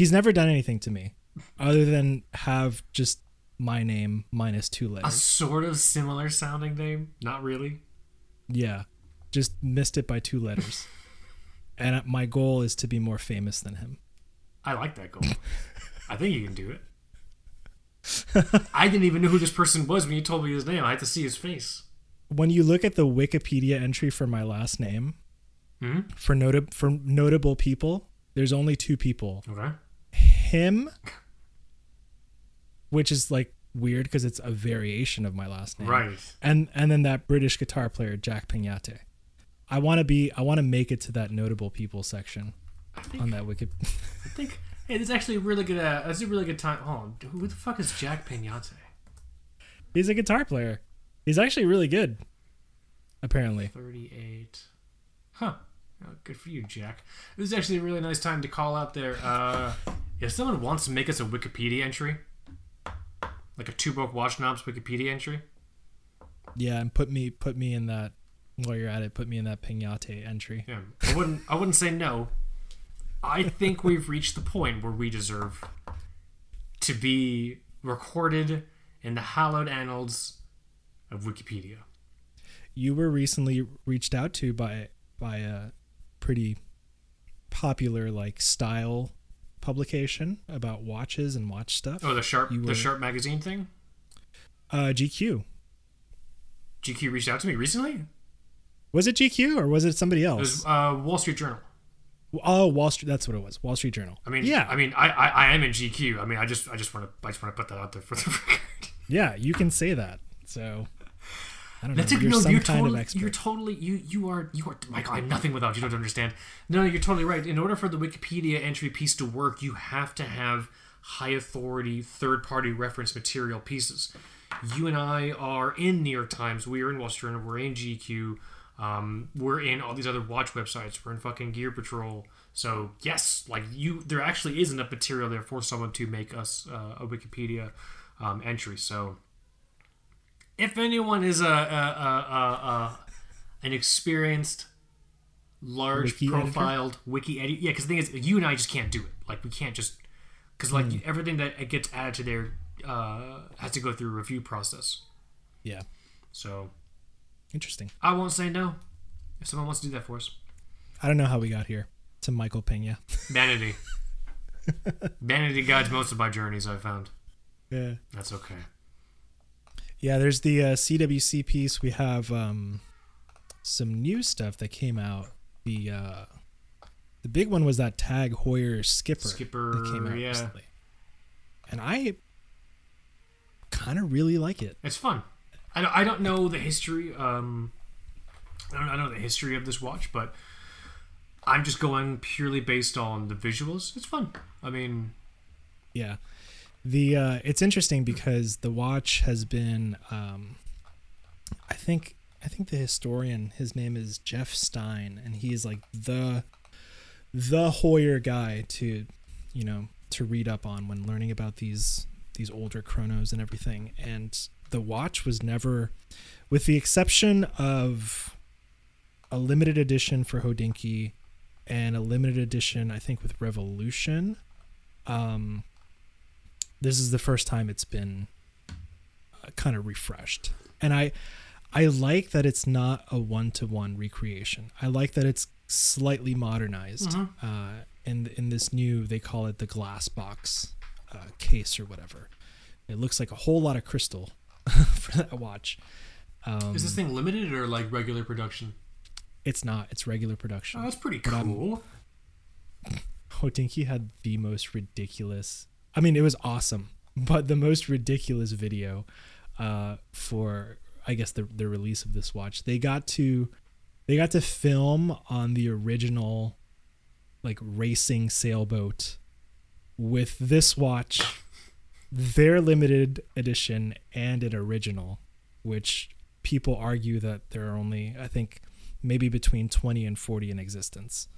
He's never done anything to me other than have just my name minus two letters. A sort of similar sounding name. Not really. Yeah. Just missed it by two letters. and my goal is to be more famous than him. I like that goal. I think you can do it. I didn't even know who this person was when you told me his name. I had to see his face. When you look at the Wikipedia entry for my last name, Hmm? for notab- for notable people, there's only two people. Okay. Him, which is like weird because it's a variation of my last name. Right. and and then that British guitar player Jack Peñate. I want to be I want to make it to that notable people section think. on that wiki. I think. Hey, this is actually a really good. Uh, that's a really good time. Hold on. Who the fuck is Jack Peñate? He's a guitar player. He's actually really good. Apparently. Thirty-eight. Huh. Oh, good for you, Jack. This is actually a really nice time to call out there. Uh, if someone wants to make us a Wikipedia entry, like a Two Broke Watch Snobs Wikipedia entry, Yeah, and put me put me in that while you're at it, put me in that Peñate entry. Yeah, I wouldn't. I wouldn't say no. I think we've reached the point where we deserve to be recorded in the hallowed annals of Wikipedia. You were recently reached out to by by a pretty popular like style publication about watches and watch stuff. Oh, the sharp, You the sharp magazine thing. Uh GQ. GQ reached out to me recently. Was it GQ or was it somebody else? It was uh, Wall Street Journal. Oh, Wall Street. That's what it was. Wall Street Journal. I mean, yeah, I mean, I, I, I am in GQ. I mean, I just, I just want to, I just want to put that out there for the record. yeah. You can say that. So I don't That's know. a, You're no, some you're kind totally, of expert. you're totally, you, you are, you are, Michael. I'm nothing without you. Don't understand. No, you're totally right. In order for the Wikipedia entry piece to work, you have to have high authority, third party reference material pieces. You and I are in New York Times. We are in Wall Street Journal. We're in GQ. Um, we're in all these other watch websites. We're in fucking Gear Patrol. So yes, like you, there actually is enough material there for someone to make us uh, a Wikipedia um, entry. So if anyone is a, a, a, a, a an experienced, large Wiki editor? profiled wiki edit, yeah, because the thing is, you and I just can't do it. Like we can't just because like everything that gets added to there uh, has to go through a review process. yeah. So Interesting. I won't say no if someone wants to do that for us. I don't know how we got here to Michael Pena. Vanity, vanity guides most of my journeys. I've found yeah. that's okay. Yeah. There's the uh, CWC piece. We have um, some new stuff that came out. The uh, the big one was that Tag Heuer Skipper, Skipper, that came out yeah. recently, and I kind of really like it. It's fun. I don't, I don't know the history. Um, I don't, I don't know the history of this watch, but I'm just going purely based on the visuals. It's fun. I mean, Yeah. The uh it's interesting because the watch has been um I think I think the historian his name is Jeff Stein and he's like the the Heuer guy to you know to read up on when learning about these these older chronos and everything. And the watch was never with the exception of a limited edition for Hodinkee and a limited edition I think with Revolution um this is the first time it's been uh, kind of refreshed and i i like that it's not a one-to-one recreation i like that it's slightly modernized uh in in this new they call it the glass box uh, case or whatever it looks like a whole lot of crystal for that watch um is this thing limited or like regular production? it's not it's regular production Oh, that's pretty cool. Hodinkee had the most ridiculous. I mean, it was awesome, but the most ridiculous video uh, for I guess the the release of this watch. They got to they got to film on the original like racing sailboat with this watch, their limited edition and an original, which people argue that there are only I think maybe between 20 and 40 in existence.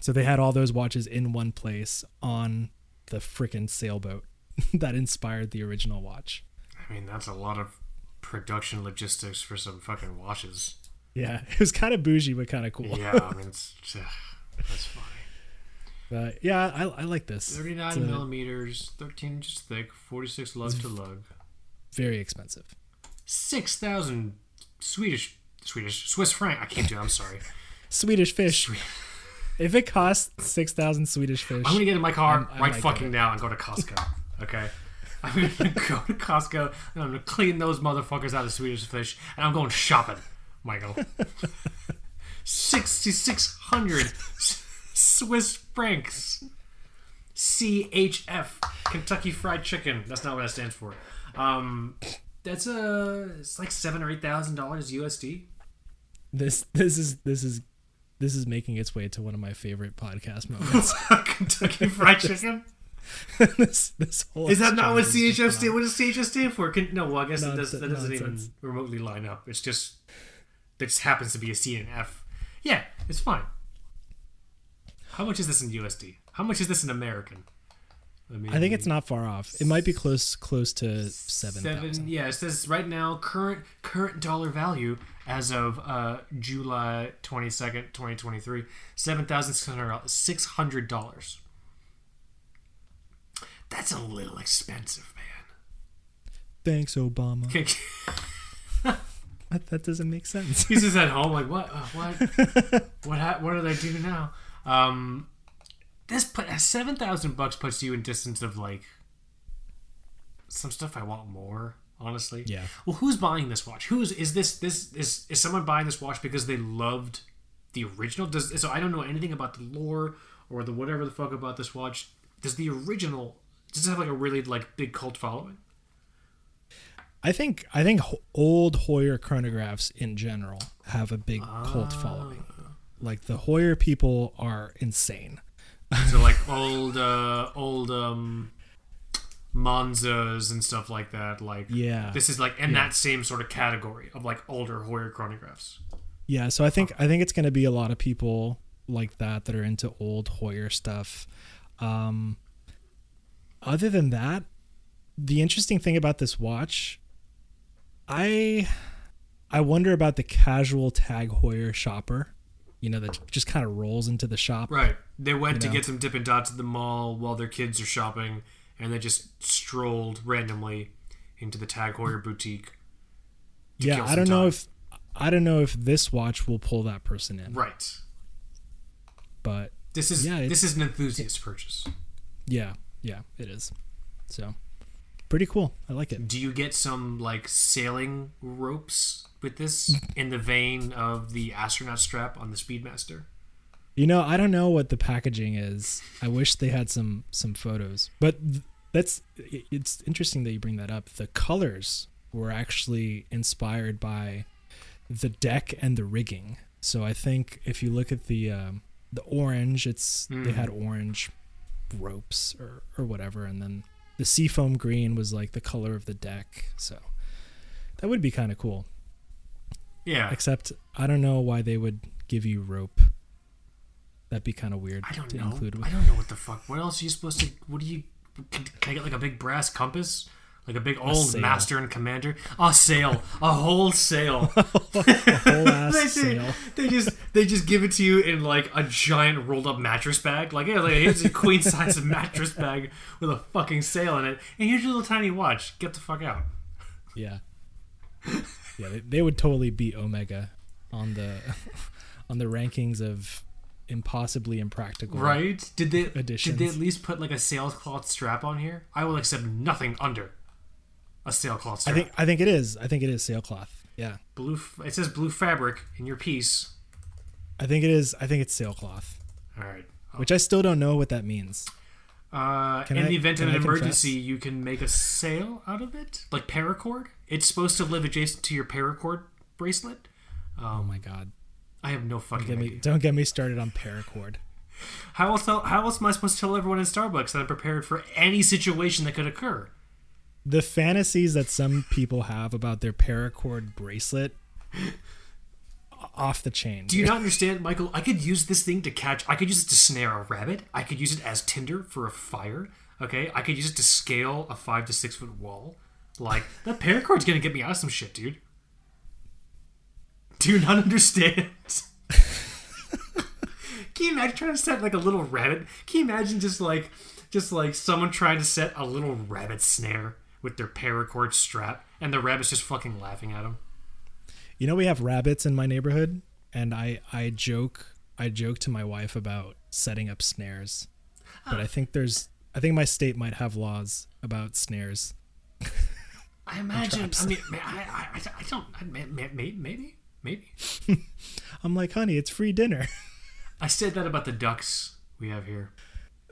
So they had all those watches in one place on the frickin' sailboat that inspired the original watch. I mean, that's a lot of production logistics for some fucking watches. Yeah, it was kind of bougie, but kind of cool. Yeah, I mean, it's, ugh, that's funny. But yeah, I, I like this. 39 a- millimeters, 13 inches thick, 46 lug to lug. Very expensive. 6,000 Swedish, Swedish, Swiss franc. I can't do it, I'm sorry. Swedish fish. Swe- If it costs six thousand Swedish fish, I'm gonna get in my car I'm- right fucking now and go to Costco. Okay? I'm gonna go to Costco and I'm gonna clean those motherfuckers out of Swedish fish and I'm going shopping, Michael. 6,600 Swiss francs. CHF, Kentucky Fried Chicken. That's not what that stands for. Um, that's a it's like seven or eight thousand dollars USD. this this is this is this is making its way to one of my favorite podcast moments. Kentucky Fried Chicken. this this whole Is that not what CHF stand? What does CHF stand for? Can, no, well, I guess it does, that doesn't even remotely line up. It's just there just happens to be a C and F. Yeah, it's fine. How much is this in USD? How much is this in American? Mean, I think it's not far off. It might be close close to seven seven. thousand. Yeah, it says right now current current dollar value as of uh, July twenty second, twenty twenty three, seven thousand six hundred dollars. That's a little expensive, man. Thanks, Obama. That, that doesn't make sense. He's just at home, like what? Uh, what? what? Ha- what do they do now? Um, this put seven thousand bucks puts you in distance of like some stuff I want more. Honestly, Yeah. Well, who's buying this watch? Who's is this? This is is someone buying this watch because they loved the original? Does so? I don't know anything about the lore or the whatever the fuck about this watch. Does the original does it have like a really like big cult following? I think I think old Heuer chronographs in general have a big cult ah. following. Like the Heuer people are insane. So like old uh old um Monzas and stuff like that. Like Yeah. this is like in that same sort of category of like older Heuer chronographs. Yeah, so I think I think it's going to be a lot of people like that that are into old Heuer stuff. Um, other than that, the interesting thing about this watch, I I wonder about the casual Tag Heuer shopper. You know, that just kind of rolls into the shop. Right. They went to know. get some Dippin' Dots at the mall while their kids are shopping, and they just strolled randomly into the Tag Heuer boutique. to Yeah, I don't know if I don't know if this watch will pull that person in, Right. but This is Yeah, this is an enthusiast purchase. yeah, yeah, it is. So, pretty cool. I like it. Do you get some like sailing ropes with this in the vein of the astronaut strap on the Speedmaster? You know, I don't know what the packaging is. I wish they had some some photos. But that's it's interesting that you bring that up. The colors were actually inspired by the deck and the rigging. So I think if you look at the um, the orange, it's they had orange ropes or or whatever, and then the seafoam green was like the color of the deck. So that would be kind of cool. Yeah. Except I don't know why they would give you rope. That'd be kind of weird I don't to know. include. I don't know what the fuck. What else are you supposed to? What do you? Can, can I get like a big brass compass? Like a big old sail. master and commander? A sail, a whole sail. a whole ass they, sail. they just they just give it to you in like a giant rolled up mattress bag. Like yeah, like here's a queen size mattress bag with a fucking sail in it, and here's your little tiny watch. Get the fuck out. Yeah, yeah. They, they would totally beat Omega on the on the rankings of impossibly impractical. Right? Did they did they at least put like a sailcloth strap on here? I will accept nothing under a sailcloth strap. I think I think it is. I think it is sailcloth. Yeah, blue. It says blue fabric in your piece. I think it is. I think it's sailcloth, All right. which I still don't know what that means. Uh, in I- the event of an I confess? emergency, you can make a sail out of it, like paracord. It's supposed to live adjacent to your paracord bracelet. Oh my god! I have no fucking Get me, don't get me started on paracord. How else? How else am I supposed to tell everyone in Starbucks that I'm prepared for any situation that could occur? the fantasies that some people have about their paracord bracelet off the chain. Do you not understand, Michael? I could use this thing to catch. I could use it to snare a rabbit. I could use it as tinder for a fire. Okay, I could use it to scale a five to six foot wall. Like that paracord's gonna get me out of some shit, dude. Do you not understand? Can you imagine trying to set like a little rabbit? Can you imagine just like just like someone trying to set a little rabbit snare with their paracord strap and the rabbit's just fucking laughing at them? You know we have rabbits in my neighborhood, and I I joke I joke to my wife about setting up snares, but I ah. think there's I think my state might have laws about snares. I imagine. I mean, I, I, I, I don't. I, may- may- may- maybe, maybe. I'm like, honey, it's free dinner. I said that about the ducks we have here.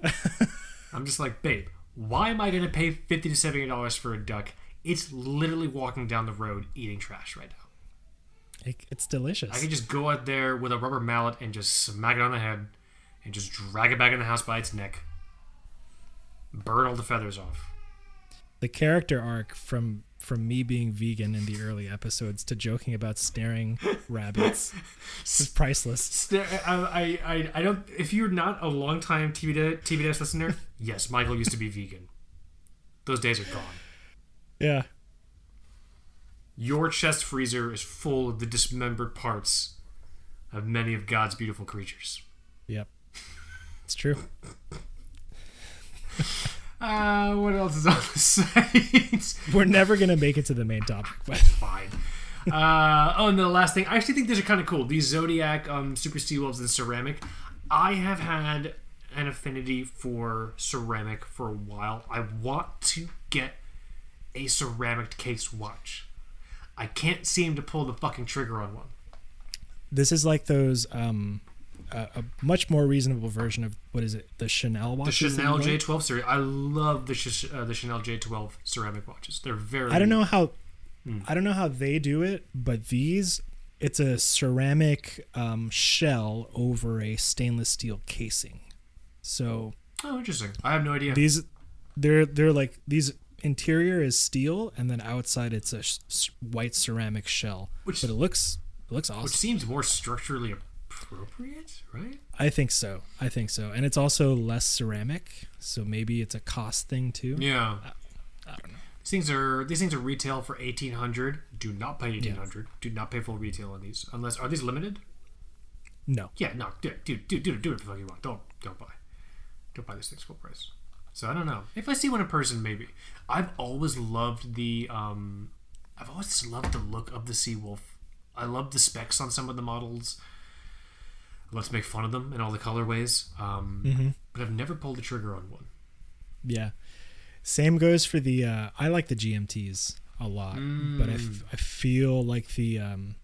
I'm just like, babe, why am I going to pay fifty to seventy dollars for a duck? It's literally walking down the road eating trash right now. It, it's delicious. I can just go out there with a rubber mallet and just smack it on the head, and just drag it back in the house by its neck, burn all the feathers off. the character arc from from me being vegan in the early episodes to joking about snaring rabbits is priceless. I, I, I, don't. If you're not a longtime TV da- TV listener, yes, Michael used to be vegan. Those days are gone. Yeah. Your chest freezer is full of the dismembered parts of many of God's beautiful creatures. Yep. It's true. Uh, what else is on the site? We're never gonna make it to the main topic, but Fine. Uh, oh, and the last thing, I actually think these are kind of cool. These Zodiac um, Super Sea Wolves in ceramic. I have had an affinity for ceramic for a while. I want to get a ceramic case watch. I can't seem to pull the fucking trigger on one. this is like those um a, a much more reasonable version of what is it? The Chanel The watches. that Chanel? J12 series. I love the uh, the Chanel J12 ceramic watches. They're very. I don't know how Hmm. I don't know how they do it, but these it's a ceramic um, shell over a stainless steel casing. So Oh, interesting. I have no idea. these they're they're like these interior is steel and then outside it's a s- s- white ceramic shell. Which- but it looks it looks awesome. Which seems more structurally appropriate, right? I think so. I think so. And it's also less ceramic, so maybe it's a cost thing too. Yeah. I don't know. These things are these things are retail for eighteen hundred. Do not pay eighteen hundred. Do not pay full retail on these unless are these limited? No. Yeah, no, dude, dude, dude, do it, do it if you want. Don't don't buy, don't buy these things full price. So I don't know if I see one in person, maybe. I've always loved the um, I've always loved the look of the Seawolf. I love the specs on some of the models. Love make fun of them in all the colorways. Um, but I've never pulled the trigger on one. Yeah. Same goes for the uh I like the GMTs a lot, but I, f- I feel like the um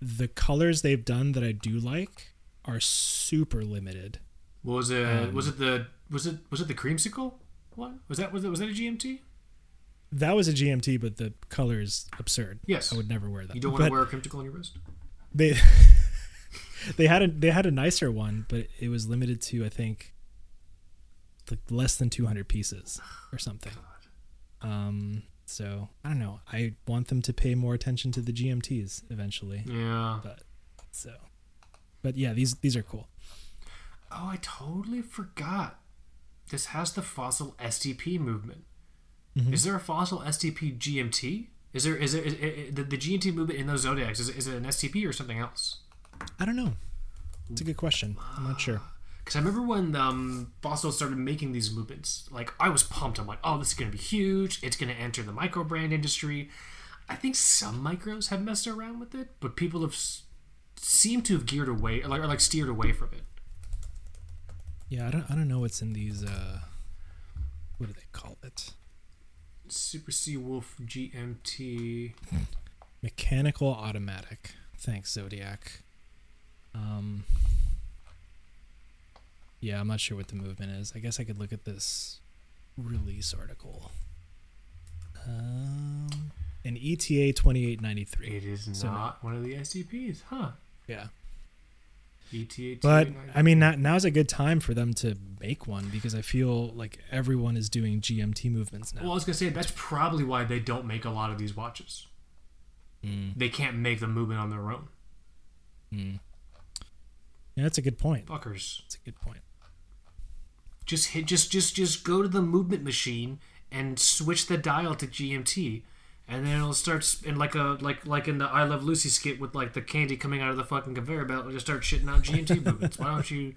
the colors they've done that I do like are super limited. What was it? was it the was it was it the creamsicle one? Was that was it was that a GMT? That was a GMT, but the color is absurd. Yes. I would never wear that. You don't want to wear a creamsicle on your wrist. They they had a they had a nicer one, but it was limited to I think like less than 200 pieces or something. Um. So I don't know. I want them to pay more attention to the GMTs eventually. Yeah. But so, but yeah, these these are cool. Oh, I totally forgot. This has the fossil STP movement. Is there a fossil STP GMT? Is there is there is, is, the, the GMT movement in those zodiacs? Is, is it an STP or something else? I don't know. It's a good question. I'm not sure. Because I remember when um, started making these movements, like I was pumped. I'm like, oh, this is going to be huge. It's going to enter the micro brand industry. I think some micros have messed around with it, but people have s- seemed to have geared away, or like, or like steered away from it. Yeah, I don't I don't know what's in these. uh What do they call it? Super Sea Wolf GMT. Mechanical automatic. Thanks, Zodiac. Um. Yeah, I'm not sure what the movement is. I guess I could look at this release article. Um, an ETA 2893. It is So- not one of the STPs, huh? Yeah. ETA. But I mean, now, now's a good time for them to make one because I feel like everyone is doing GMT movements now. well, I was gonna say that's probably why they don't make a lot of these watches. Mm, They can't make the movement on their own. mm. Yeah, that's a good point. Fuckers. That's a good point. Just hit. Just just just go to the movement machine and switch the dial to GMT, and then it'll start sp- in like a like like in the I Love Lucy skit with like the candy coming out of the fucking conveyor belt. It'll just start shitting out GMT movements. Why don't you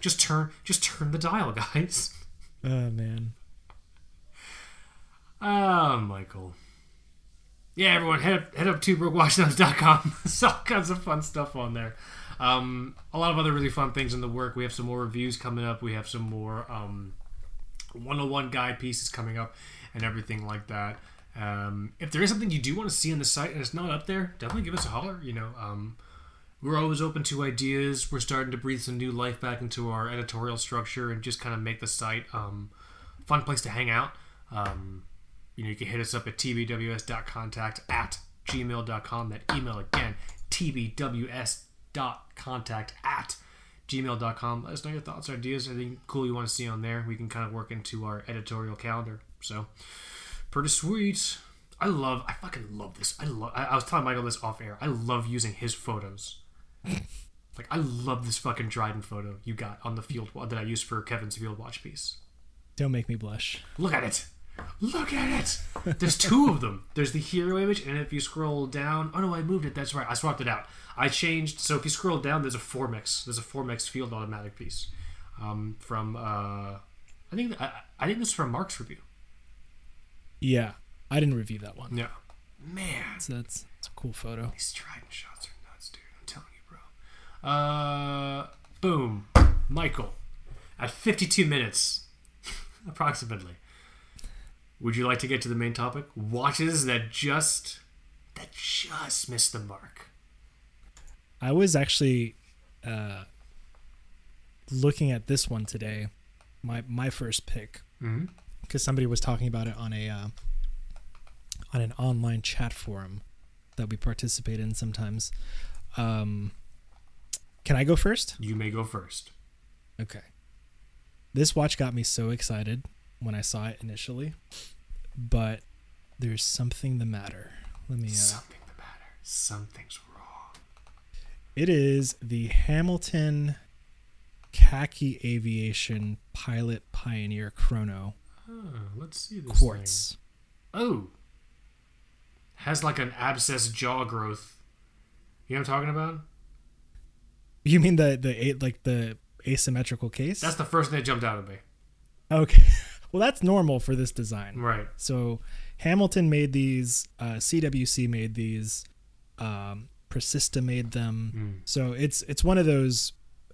just turn just turn the dial, guys? Oh man. Ah, Michael. Yeah, everyone, head up, head up to brookwatchdogs.com. There's all kinds of fun stuff on there. Um, a lot of other really fun things in the work. We have some more reviews coming up. We have some more um, 101 guide pieces coming up and everything like that. Um, if there is something you do want to see on the site and it's not up there, definitely give us a holler. You know, um, we're always open to ideas. We're starting to breathe some new life back into our editorial structure and just kind of make the site um, fun place to hang out. Um, you know, you can hit us up at tbws.contact at gmail.com. That email again, tbws.contact at gmail.com. Let us know your thoughts, ideas, anything cool you want to see on there. We can kind of work into our editorial calendar. So, pretty sweet. I love, I fucking love this. I love, I, I was telling Michael this off air. I love using his photos. like, I love this fucking Dryden photo you got on the field that I used for Kevin's field watch piece. Don't make me blush. Look at it. Look at it. There's two of them. There's the hero image, and if you scroll down, oh no, I moved it. That's right. I swapped it out. I changed. So if you scroll down, there's a Formex. There's a Formex field automatic piece um, from. Uh, I think I, I think this is from Mark's review. Yeah, I didn't review that one. Yeah. Man, So that's, that's a cool photo. these Trident shots are nuts, dude. I'm telling you, bro. Uh, boom, Michael, at 52 minutes, approximately. Would you like to get to the main topic? Watches that just that just missed the mark. I was actually uh, looking at this one today, my my first pick, Mm-hmm. because somebody was talking about it on a uh, on an online chat forum that we participate in sometimes. Um, can I go first? You may go first. Okay. This watch got me so excited when I saw it initially, but there's something the matter. Let me. Uh, Something the matter. Something's wrong. It is the Hamilton Khaki Aviation Pilot Pioneer Chrono Oh, let's see this Quartz. thing. Oh, has like an abscess jaw growth. You know what I'm talking about? You mean the the like the asymmetrical case? That's the first thing that jumped out at me. okay. well, that's normal for this design. Right. So Hamilton made these, uh, CWC made these, um, Precista made them. Mm. So it's it's one of those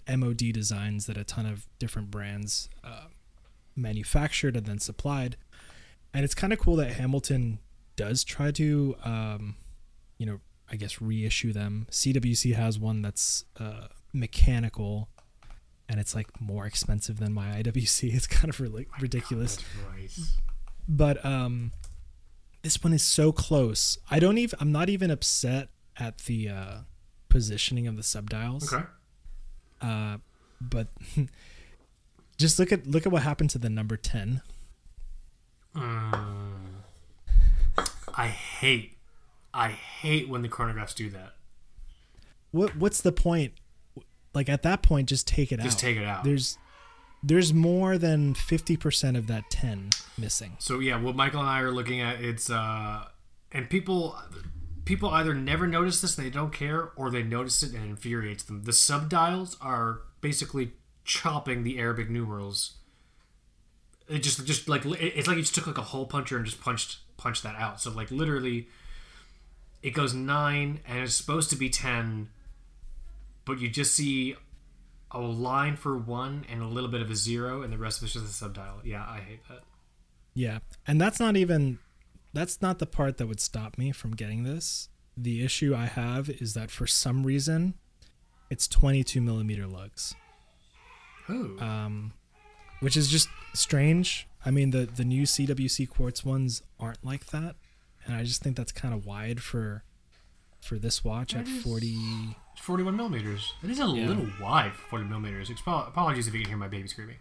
MOD designs that a ton of different brands uh, manufactured and then supplied, and it's kind of cool that Hamilton does try to, um, you know, I guess reissue them. CWC has one that's uh, mechanical, and it's like more expensive than my IWC. It's kind of really ridiculous right. but um this one is so close i don't even i'm not even upset at the uh positioning of the subdials Okay. uh but just look at look at what happened to the number 10 Mm. I hate, I hate when the chronographs do that. what what's the point like at that point just take it Just out take it out. there's there's more than 50% of that 10 missing So yeah, what Michael and I are looking at, it's uh, and people, people either never notice this, they don't care, or they notice it and it infuriates them. The subdials are basically chopping the Arabic numerals. It just, just like it's like you just took like a hole puncher and just punched, punched that out. So like literally, it goes nine and it's supposed to be ten, but you just see a line for one and a little bit of a zero, and the rest of it's just a subdial. Yeah, I hate that. Yeah. And that's not even that's not the part that would stop me from getting this. The issue I have is that for some reason it's 22 millimeter lugs, Oh. um, which is just strange. I mean, the the new CWC quartz ones aren't like that, and I just think that's kind of wide for for this watch at That is- 40. 41 millimeters. It is a Yeah. little wide for 40 millimeters. Expo- Apologies if you can hear my baby screaming.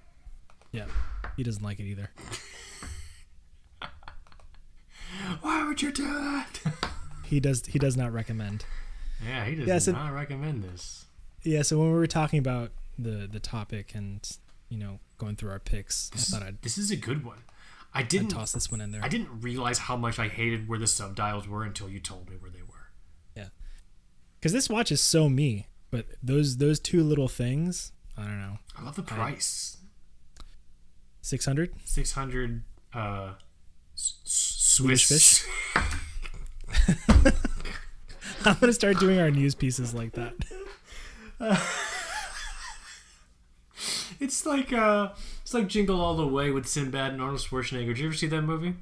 Yeah, he doesn't like it either. Why would you do that? He does he does not recommend. yeah, he does Yeah, so- not recommend this. Yeah, so when we were talking about the the topic and you know going through our picks, I This, thought I'd this is a good one. I I'd didn't. toss this one in there. I didn't realize how much I hated where the subdials were until you told me where they were. Because this watch is so me, but those those two little things, I don't know, I love the price. six hundred. Six hundred uh, s- Swiss I'm gonna start doing our news pieces like that. It's like uh, it's like Jingle All the Way with Sinbad and Arnold Schwarzenegger. Did you ever see that movie?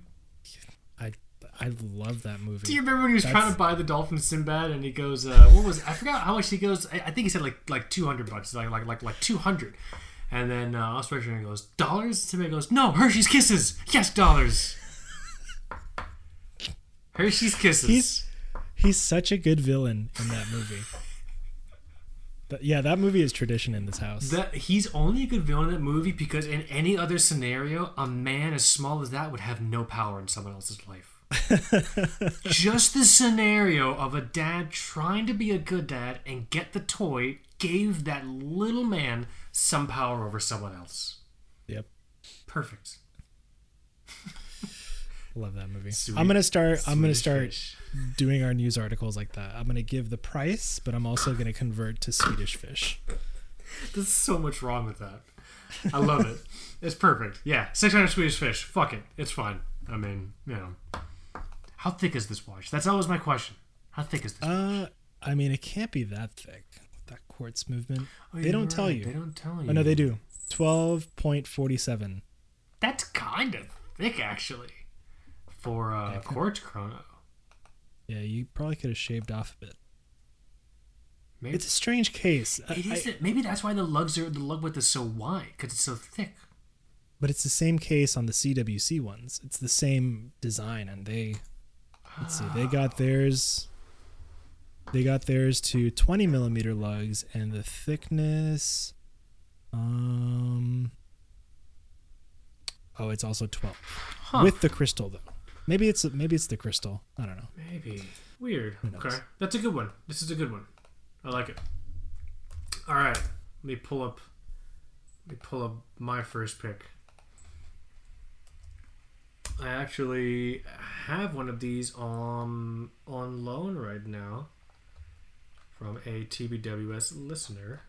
I love that movie. Do you remember when he was That's- trying to buy the dolphin Sinbad and he goes, uh, what was I forgot how much he goes. I, I think he said like like two hundred bucks, like like like like two hundred. And then uh, Schwarzenegger goes, dollars. Sinbad goes, no, Hershey's Kisses. Yes, dollars. Hershey's Kisses. He's he's such a good villain in that movie. Yeah, that movie is tradition in this house. That he's only a good villain in that movie because in any other scenario, a man as small as that would have no power in someone else's life. Just the scenario of a dad trying to be a good dad and get the toy gave that little man some power over someone else. yep, Perfect. love that movie. Sweet- I'm gonna start. I'm gonna start fish. doing our news articles like that. I'm gonna give the price, but I'm also gonna convert to Swedish fish. There's so much wrong with that. I love it. It's perfect. Yeah, 600 Swedish fish. Fuck it. It's fine. I mean, you know. How thick is this watch? That's always my question. How thick is this? Uh, I mean, it can't be that thick with that quartz movement. Oh, they don't tell you. They don't tell you. Oh no, they do. Twelve point forty seven. That's kind of thick, actually, for uh, quartz chrono. Yeah, you probably could have shaved off a bit. Maybe It's a strange case. I- it I- is. maybe that's why the lugs are the lug width is so wide because it's so thick. but it's the same case on the CWC ones. It's the same design, and they let's see, they got theirs. They got theirs to 20 millimeter lugs, and the thickness. Um. Oh, it's also 12 Huh. with the crystal though. Maybe it's maybe it's the crystal. I don't know. Maybe. Weird. Okay. That's a good one. This is a good one. I like it. All right. Let me pull up let me pull up my first pick. I actually have one of these on on loan right now from a TBWS listener.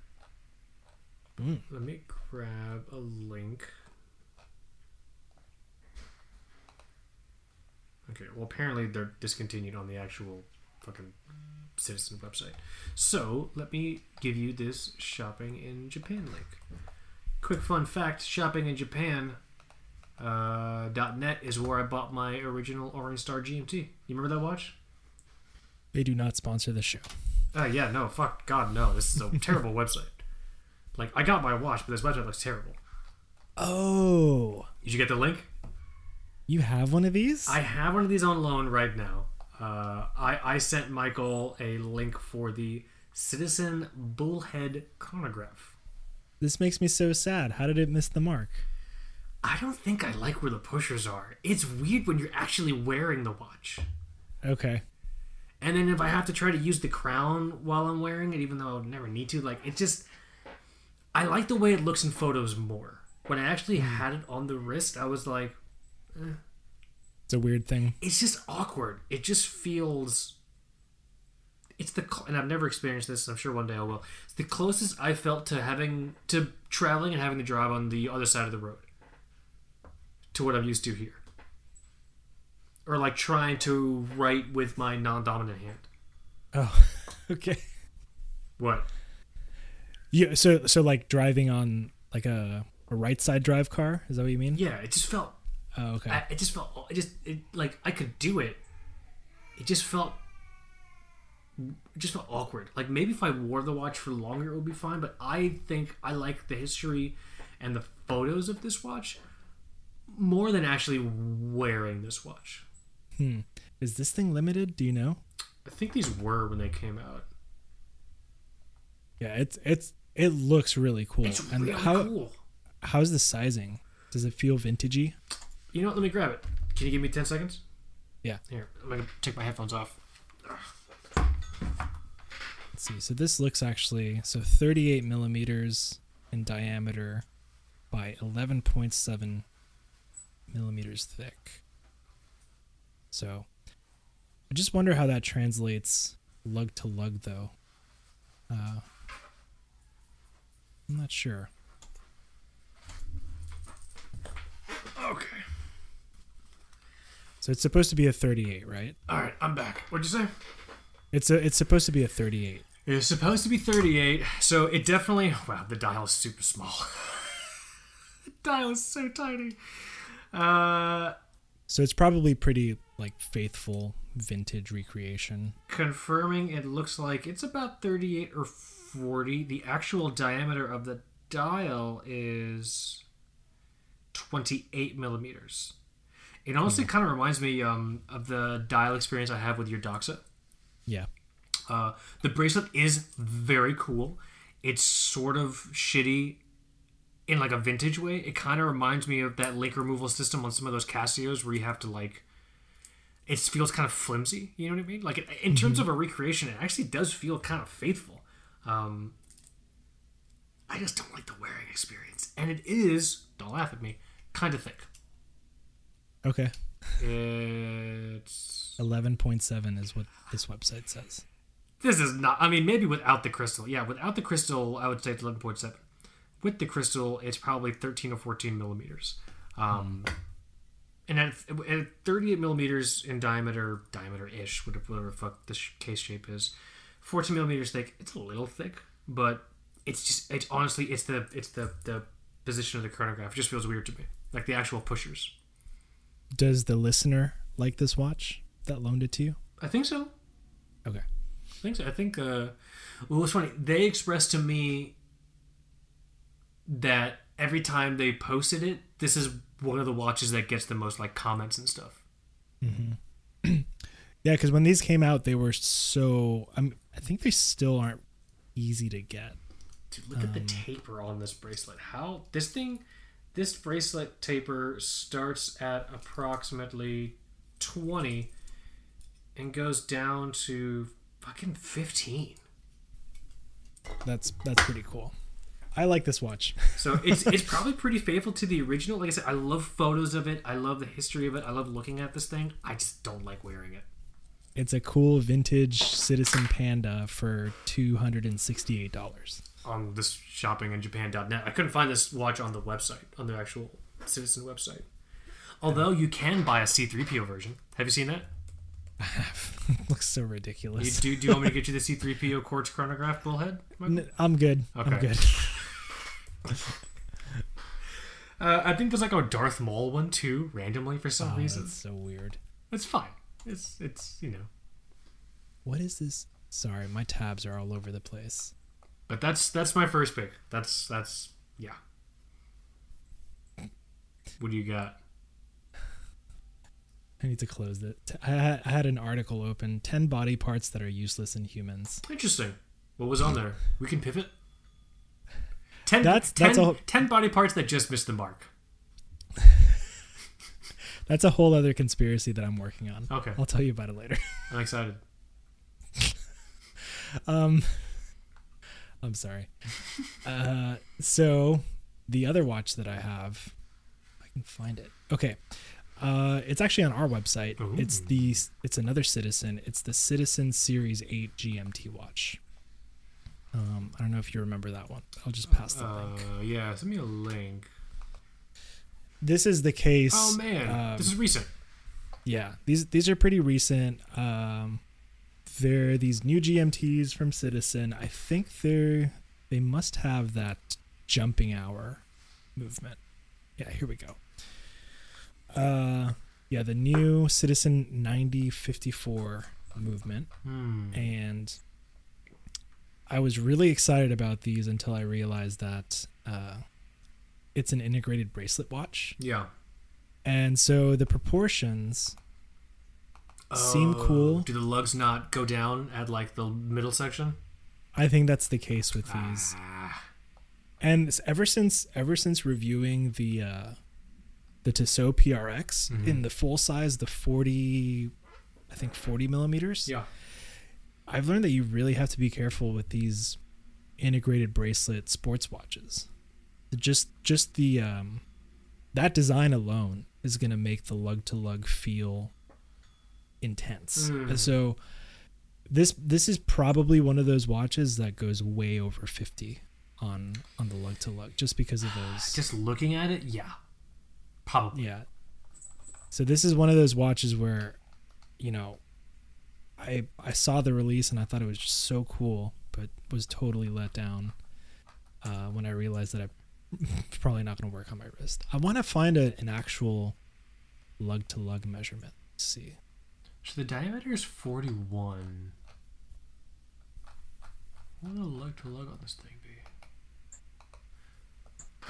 Mm. Let me grab a link. Okay, well, apparently they're discontinued on the actual fucking Citizen website. So, let me give you this shopping in Japan link. Quick fun fact shopping in Japan uh, .net is where I bought my original Orange Star GMT. You remember that watch? They do not sponsor the show. Uh, yeah, no, fuck, God, no. This is a terrible website. Like, I got my watch, but this website looks terrible. Oh, Did you get the link? you have one of these? I have one of these on loan right now. Uh, I, I sent Michael a link for the Citizen Bullhead chronograph. this makes me so sad. How did it miss the mark? I don't think I like where the pushers are. It's weird when you're actually wearing the watch. Okay. And then if I have to try to use the crown while I'm wearing it, even though I would never need to, like it just I like the way it looks in photos more. When I actually hmm. had it on the wrist, I was like, eh. It's a weird thing. it's just awkward. It just feels. It's the and I've never experienced this. I'm sure one day I will. It's the closest I felt to having to traveling and having to drive on the other side of the road to what I'm used to here, or like trying to write with my non-dominant hand. Oh, okay. What? Yeah. So so like driving on like a a right side drive car. Is that what you mean? Yeah, it just felt. Oh, okay. I, it just felt. It just it, like I could do it. It just felt. It just felt awkward. Like maybe if I wore the watch for longer, it would be fine. But I think I like the history and the photos of this watch more than actually wearing this watch. Hmm. Is this thing limited? Do you know? I think these were when they came out. Yeah. It's it's it looks really cool. It's and really how cool. how's the sizing? Does it feel vintagey? You know what? Let me grab it. Can you give me ten seconds? Yeah. Here, I'm gonna take my headphones off. Let's see. So this looks actually so 38 millimeters in diameter by 11.7 millimeters thick. So I just wonder how that translates lug to lug, though. Uh, I'm not sure. Okay. So it's supposed to be a 38, right? All right, I'm back. What'd you say? It's a it's supposed to be a 38. It's supposed to be 38, so it definitely. Wow, the dial is super small. the dial is so tiny. Uh, So it's probably pretty like faithful vintage recreation. confirming it looks like it's about 38 or 40. The actual diameter of the dial is 28 millimeters. It honestly kind of reminds me um, of the dial experience I have with your Doxa. Yeah. Uh, the bracelet is very cool. It's sort of shitty in like a vintage way. It kind of reminds me of that link removal system on some of those Casios where you have to like. It feels kind of flimsy. You know what I mean? Like in terms of a recreation, it actually does feel kind of faithful. Um, I just don't like the wearing experience, and it is. Don't laugh at me. Kind of thick. Okay. It's 11.7 is what this website says. This is not. I mean, maybe without the crystal. Yeah, without the crystal, I would say it's eleven point seven. With the crystal, it's probably thirteen or fourteen millimeters. Um, and at, at thirty-eight millimeters in diameter, diameter-ish, whatever, whatever the fuck this case shape is, fourteen millimeters thick. It's a little thick, but it's just. It's honestly, it's the it's the the position of the chronograph. It just feels weird to me, like the actual pushers. Does the listener like this watch that loaned it to you? I think so. Okay. I think so. I think. Uh, well, it's funny. They expressed to me that every time they posted it, this is one of the watches that gets the most like comments and stuff. Mm-hmm. Yeah, because when these came out, they were so. I'm, I think they still aren't easy to get. Dude, look at the um, taper on this bracelet. How this thing, this bracelet taper starts at approximately twenty, and goes down to fucking fifteen. That's that's pretty cool. I like this watch. So it's it's probably pretty faithful to the original. Like I said, I love photos of it. I love the history of it. I love looking at this thing. I just don't like wearing it. It's a cool vintage Citizen Panda for two hundred and sixty-eight dollars. On this shoppinginjapan.net, I couldn't find this watch on the website, on the actual Citizen website. Although you can buy a C3PO version. Have you seen that? Looks so You, ridiculous. do, do you want me to get you the C3PO quartz chronograph bullhead? Michael? I'm good. I'm good. Uh, I think there's like a Darth Maul one too, randomly for some Oh, reason. that's so weird. It's fine. It's it's you know. What is this? Sorry, my tabs are all over the place. But that's that's my first pick. That's that's yeah. What do you got? I need to close it. I had, I had an article open 10 body parts that are useless in humans. Interesting. What was on there? We can pivot. Ten, That's- ten, that's a- 10 body parts that just missed the mark. That's a whole other conspiracy that I'm working on. Okay. I'll tell you about it later. I'm excited. Um, I'm sorry. Uh, so the other watch that I have, I can find it. Okay. Uh, it's actually on our website. Ooh. It's the it's another Citizen. It's the Citizen Series 8 GMT watch. Um, I don't know if you remember that one. I'll just pass the link. Uh, yeah, send me a link. This is the case. Oh man, um, this is recent. Yeah, these these are pretty recent. Um, they're these new GMTs from Citizen. I think they're they must have that jumping hour movement. Yeah, here we go. Uh, yeah, the new Citizen 9054 movement, Hmm. and I was really excited about these until I realized that uh, it's an integrated bracelet watch, Yeah. and so the proportions seem Oh, cool. Do the lugs not go down at like the middle section? I think that's the case with these. Ah, And ever since ever since reviewing the uh the Tissot PRX Mhm. in the full size, the 40 I think 40 millimeters, yeah. I've learned that you really have to be careful with these integrated bracelet sports watches. Just just the um that design alone is going to make the lug to lug feel intense. Mm. So this this is probably one of those watches that goes way over 50 on on the lug to lug just because of those Just looking at it, yeah, probably. yeah. So this is one of those watches where, you know, I I saw the release and I thought it was just so cool, but was totally let down uh, when I realized that I it's probably not going to work on my wrist. I want to find a, an actual lug to lug measurement. Let's see. So the diameter is 41. What would a lug to lug on this thing be?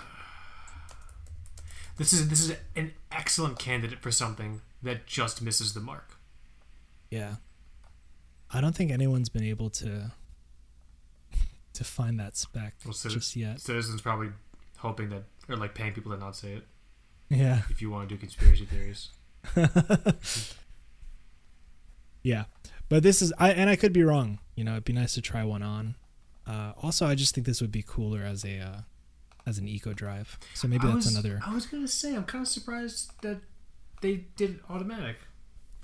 This is this is an excellent candidate for something that just misses the mark. Yeah. I don't think anyone's been able to to find that spec Well, so just yet. Citizens probably hoping that or like paying people to not say it. Yeah. If you want to do conspiracy theories, Yeah, but this is I and I could be wrong. You know, it'd be nice to try one on. Uh, also, I just think this would be cooler as a uh, as an eco drive. So maybe I that's was, another. I was gonna say I'm kind of surprised that they did automatic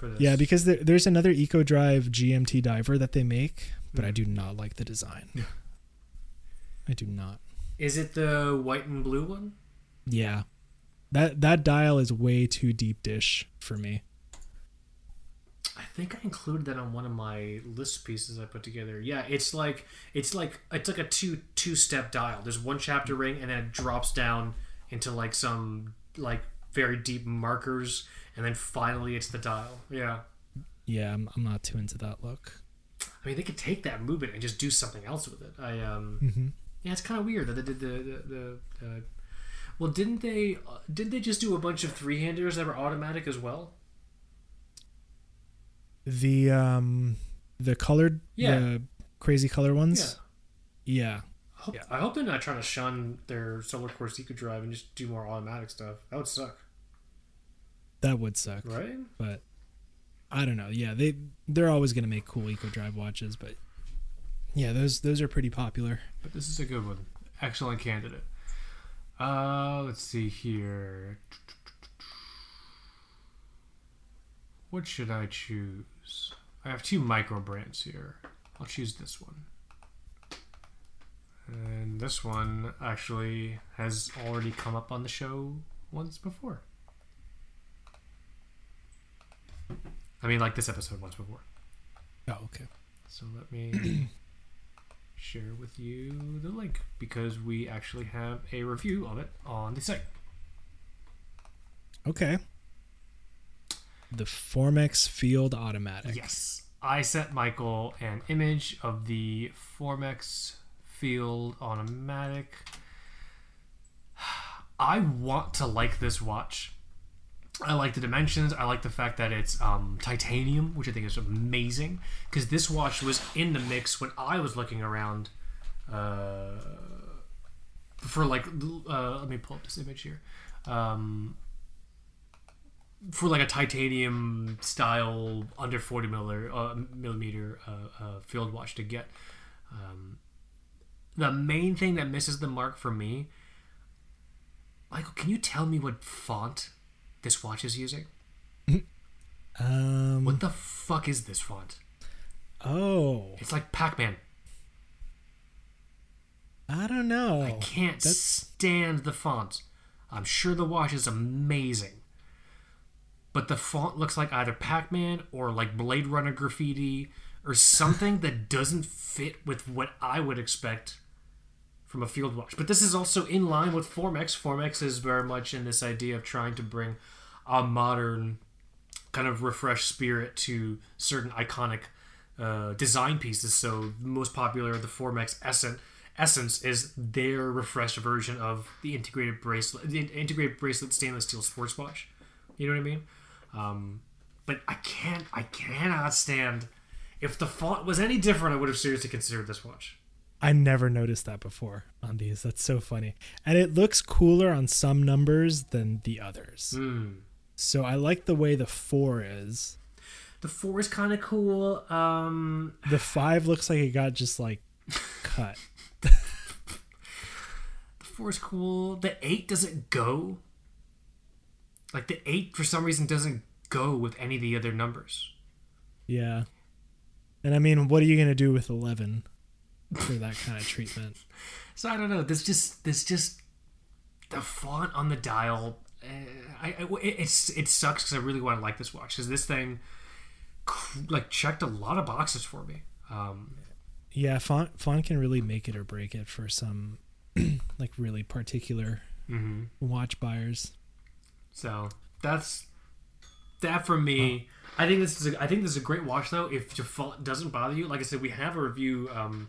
for this. Yeah, because there, there's another eco drive GMT diver that they make, but I Mm. do not like the design. Yeah. I do not. is it the white and blue one? Yeah, that that dial is way too deep dish for me. I think I included that on one of my list pieces I put together. Yeah, it's like it's like it's like a two two step dial. There's one chapter ring and then it drops down into like some like very deep markers and then finally it's the dial. Yeah. Yeah, I'm, I'm not too into that look. I mean they could take that movement and just do something else with it. I um hmm yeah, it's kind of weird that they did the the, the, the well, didn't they? Uh, didn't they just do a bunch of three handers that were automatic as well? The um the colored Yeah. the crazy color ones. Yeah. I hope, Yeah. I hope they're not trying to shun their Solar Course Eco Drive and just do more automatic stuff. That would suck, That would suck. right? but I don't know. Yeah, they they're always gonna make cool eco drive watches, but yeah, those those are pretty popular. But this is a good one. Excellent candidate. Uh, let's see here. What should I choose? I have two micro brands here. I'll choose this one. And this one actually has already come up on the show once before. I mean, like this episode once before. Oh, okay. So let me share with you the link because we actually have a review of it on the site. Okay. The Formex Field Automatic. Yes. I sent Michael an image of the Formex Field Automatic. I want to like this watch. I like the dimensions. I like the fact that it's um, titanium, which I think is amazing. Because this watch was in the mix when I was looking around uh, for like. Uh, let me pull up this image here. Um, for like a titanium style under 40 millimeter, uh, millimeter uh, uh, field watch to get. Um, the main thing that misses the mark for me, Michael, can you tell me what font this watch is using? Um. What the fuck is this font? Oh, It's like Pac-Man. I don't know. I can't that's- stand the font. I'm sure the watch is amazing. But the font looks like either Pac Man or like Blade Runner graffiti or something that doesn't fit with what I would expect from a field watch. But this is also in line with Formex. Formex is very much in this idea of trying to bring a modern kind of refreshed spirit to certain iconic uh, design pieces. So most popular, the Formex Essence, Essence is their refreshed version of the integrated bracelet, the integrated bracelet stainless steel sports watch. You know what I mean? Um, but I can't, I cannot stand. If the font was any different, I would have seriously considered this watch. I never noticed that before on these. That's so funny. And it looks cooler on some numbers than the others. Hmm. So I like the way the four is. The four is kind of cool. Um, The five looks like it got just like cut. the four is cool. The eight doesn't go. like the eight for some reason doesn't go with any of the other numbers. Yeah. And I mean, what are you gonna do with eleven for that kind of treatment? So I don't know. This just this just the font on the dial. Uh, I, I it, it's it sucks because I really want to like this watch because this thing like checked a lot of boxes for me. Um, Yeah, font font can really make it or break it for some like really particular mhm. watch buyers. So that's that for me. I think this is a, I think this is a great watch though. If font doesn't bother you, like I said, we have a review um,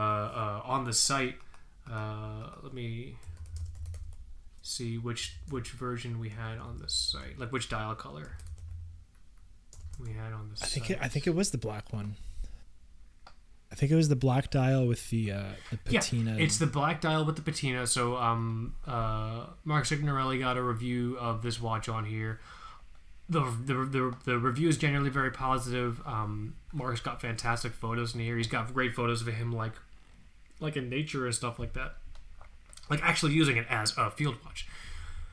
on the site. Uh, let me see which which version we had on the site, like which dial color we had on the I think it, I think it was the black one. I think it was the black dial with the uh, the patina. Yeah, it's the black dial with the patina. So, um, uh, Mark Signorelli got a review of this watch on here. The, the, the, the review is generally very positive. Um, Mark's got fantastic photos in here. He's got great photos of him like like in nature and stuff like that. Like actually using it as a field watch.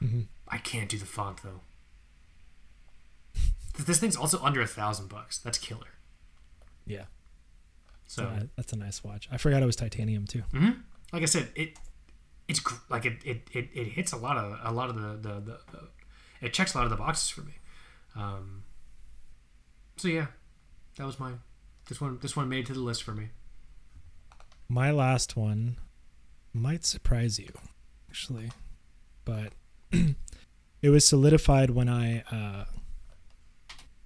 Mhm. I can't do the font though. This thing's also under a thousand bucks. That's killer. yeah. So Uh, that's a nice watch. I forgot it was titanium too. hmm Like I said, it it's like it, it, it, it hits a lot of a lot of the, the, the, the it checks a lot of the boxes for me. Um, so yeah, that was mine. This one this one made it to the list for me. My last one might surprise you, actually, but it was solidified when I uh,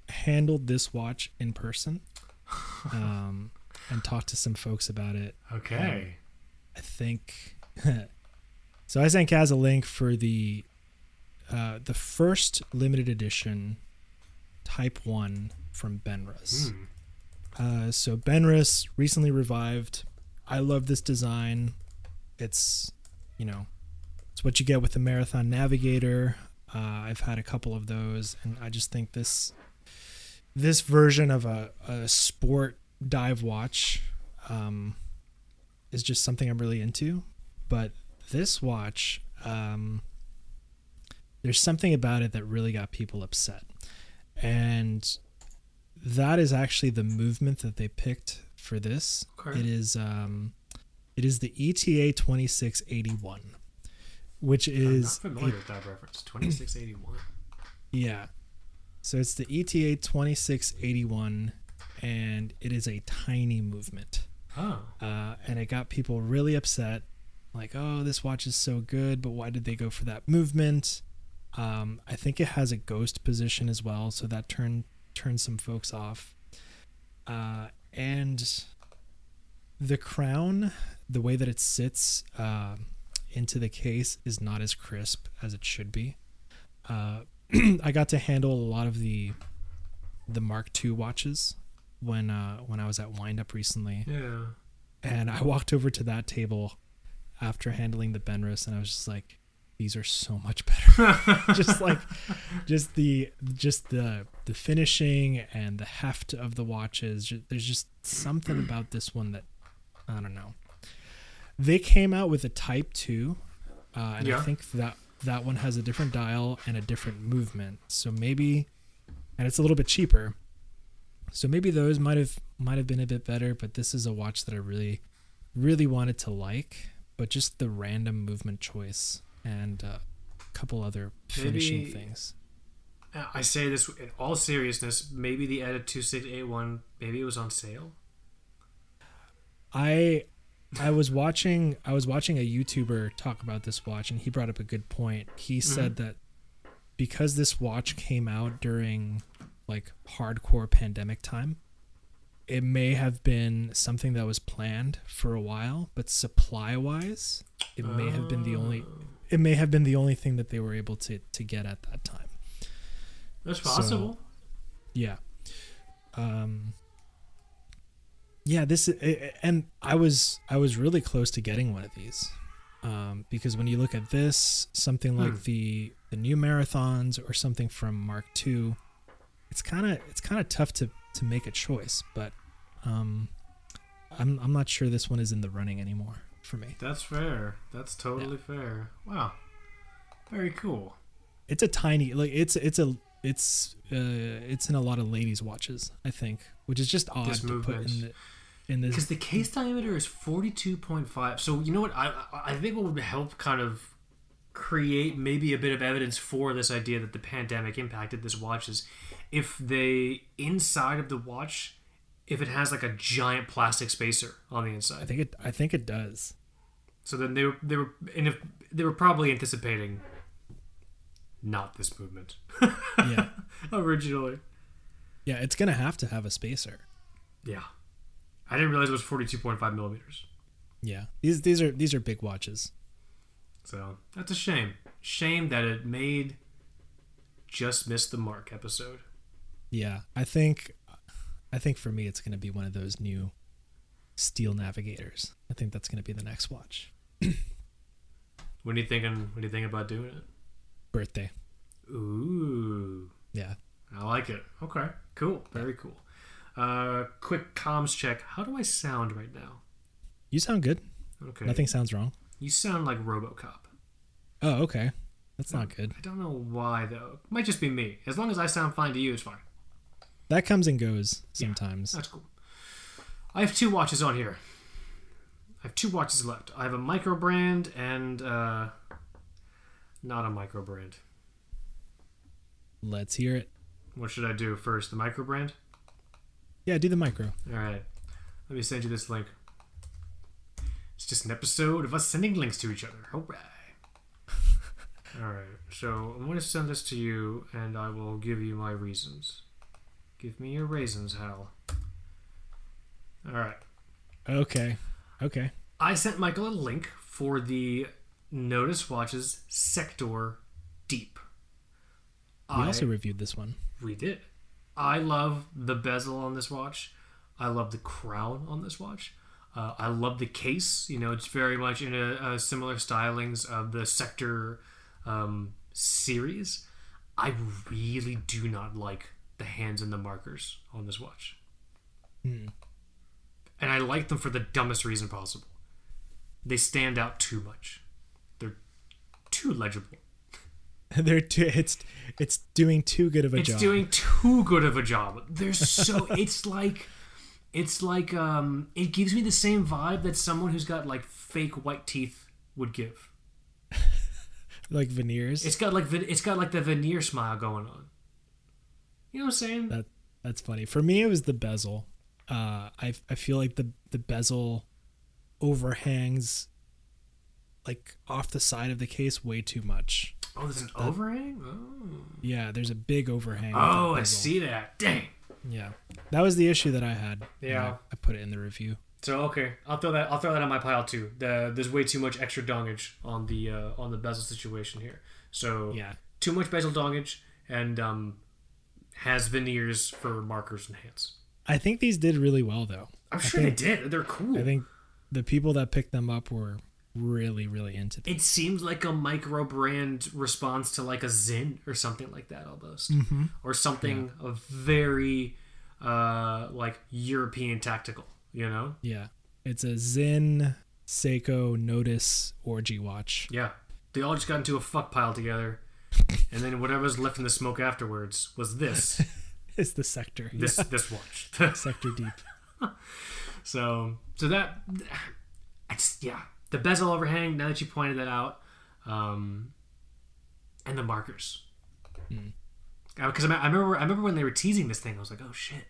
handled this watch in person um, and talked to some folks about it. Okay. I think. so I sent Kaz a link for the uh, the first limited edition Type One from Benrus. Hmm. Uh, so Benrus recently revived. I love this design. It's, you know, it's what you get with the Marathon Navigator. Uh, I've had a couple of those, and I just think this this version of a, a sport dive watch um, is just something I'm really into. But this watch, um, there's something about it that really got people upset, and that is actually the movement that they picked for this. Okay. It is um, it is the ETA 2681, which is I'm is not familiar with that reference. Twenty six eighty one. yeah. So it's the ETA 2681, and it is a tiny movement. Oh. Uh, and it got people really upset. Like, oh, this watch is so good, but why did they go for that movement? Um, I think it has a ghost position as well, so that turned turned some folks off. Uh, and the crown, the way that it sits uh, into the case, is not as crisp as it should be. Uh, I got to handle a lot of the the Mark II watches when uh, when I was at Windup recently, Yeah. and I walked over to that table after handling the Benrus, and I was just like, "These are so much better." just like, just the just the the finishing and the heft of the watches. There's just something about this one that I don't know. They came out with a Type Two, uh, and I think that that one has a different dial and a different movement. So maybe, and it's a little bit cheaper. So maybe those might have might have been a bit better, but this is a watch that I really, really wanted to like. But just the random movement choice and uh, a couple other finishing Maybe- things. Uh, I say this in all seriousness. Maybe the ETA two six eight one. Maybe it was on sale. I I was watching I was watching a YouTuber talk about this watch and he brought up a good point. He said that because this watch came out during like hardcore pandemic time, it may have been something that was planned for a while, but supply wise, it may have been the only it may have been the only thing that they were able to to get at that time. That's So- possible. Yeah. Um Yeah, this i- i- and I was I was really close to getting one of these. Um because when you look at this, something like Hmm. the the new marathons or something from Mark II, it's kind of it's kind of tough to to make a choice, but um I'm I'm not sure this one is in the running anymore for me. That's fair. That's totally fair. Wow. Very cool. it's a tiny like it's it's a it's uh it's in a lot of ladies watches i think which is just odd This to put in the in this Because the case diameter is 42.5. So, you know what? I, I I think what would help kind of create maybe a bit of evidence for this idea that the pandemic impacted this watch is if they, inside of the watch, if it has like a giant plastic spacer on the inside. i think it i think it does So then they were, they were, and if they were probably anticipating not this movement yeah originally. yeah it's gonna have to have a spacer Yeah. I didn't realize it was 42.5 millimeters. yeah these these are these are big watches So that's a shame. Shame that it made just missed the mark episode. yeah i think i think for me it's gonna be one of those new steel navigators i think that's gonna be the next watch When are you thinking? When are you thinking about doing it? birthday Ooh, yeah I like it. Okay, cool, very cool. Uh, quick comms check. How do I sound right now? you sound good Okay, nothing sounds wrong You sound like RoboCop. oh okay that's not good I don't know why though. Might just be me. As long as I sound fine to you, it's fine. That comes and goes sometimes That's cool. I have two watches on here. I have two watches left. I have a micro brand and uh, not a micro brand. let's hear it What should I do first? The micro brand? yeah do the micro All right. Let me send you this link. It's just an episode of us sending links to each other. Hooray. All right. So I'm going to send this to you and I will give you my reasons. Give me your raisins, Hal. All right. okay okay I sent Michael a link for the Nodus Watches Sector Deep. we I, also reviewed this one we did. I love the bezel on this watch. I love the crown on this watch. Uh, I love the case. You know, it's very much in a, a similar stylings of the Sector um, series. I really do not like the hands and the markers on this watch. Hmm. And I like them for the dumbest reason possible. They stand out too much. They're too legible. They're too, it's it's doing too good of a it's job. doing too good of a job. They're so it's like it's like um it gives me the same vibe that someone who's got like fake white teeth would give. like veneers. It's got like it's got like the veneer smile going on. You know what I'm saying? that that's funny. For me, it was the bezel. Uh, I I feel like the the bezel overhangs like off the side of the case way too much. oh, there's an overhang. Oh, Yeah, there's a big overhang. oh I see that. Dang. Yeah, that was the issue that I had. Yeah. I, I put it in the review. So okay, I'll throw that. I'll throw that on my pile too. The, there's way too much extra dongage on the uh, on the bezel situation here. So Yeah, too much bezel dongage and um, has veneers for markers and hands. I think these did really well though. I'm sure think- they did. They're cool. I think the people that picked them up were really really into them. it seems like a micro brand response to like a Sinn or something like that almost, Mm-hmm. or something of very uh, like European tactical. You know? Yeah, it's a Sinn Seiko Nodus orgy watch. Yeah. They all just got into a fuck pile together, and then whatever was left in the smoke afterwards was this is the sector. this this watch. sector deep. So so that I just yeah the bezel overhang. Now that you pointed that out, um, and the markers. Because I, I remember I remember when they were teasing this thing, I was like, oh shit.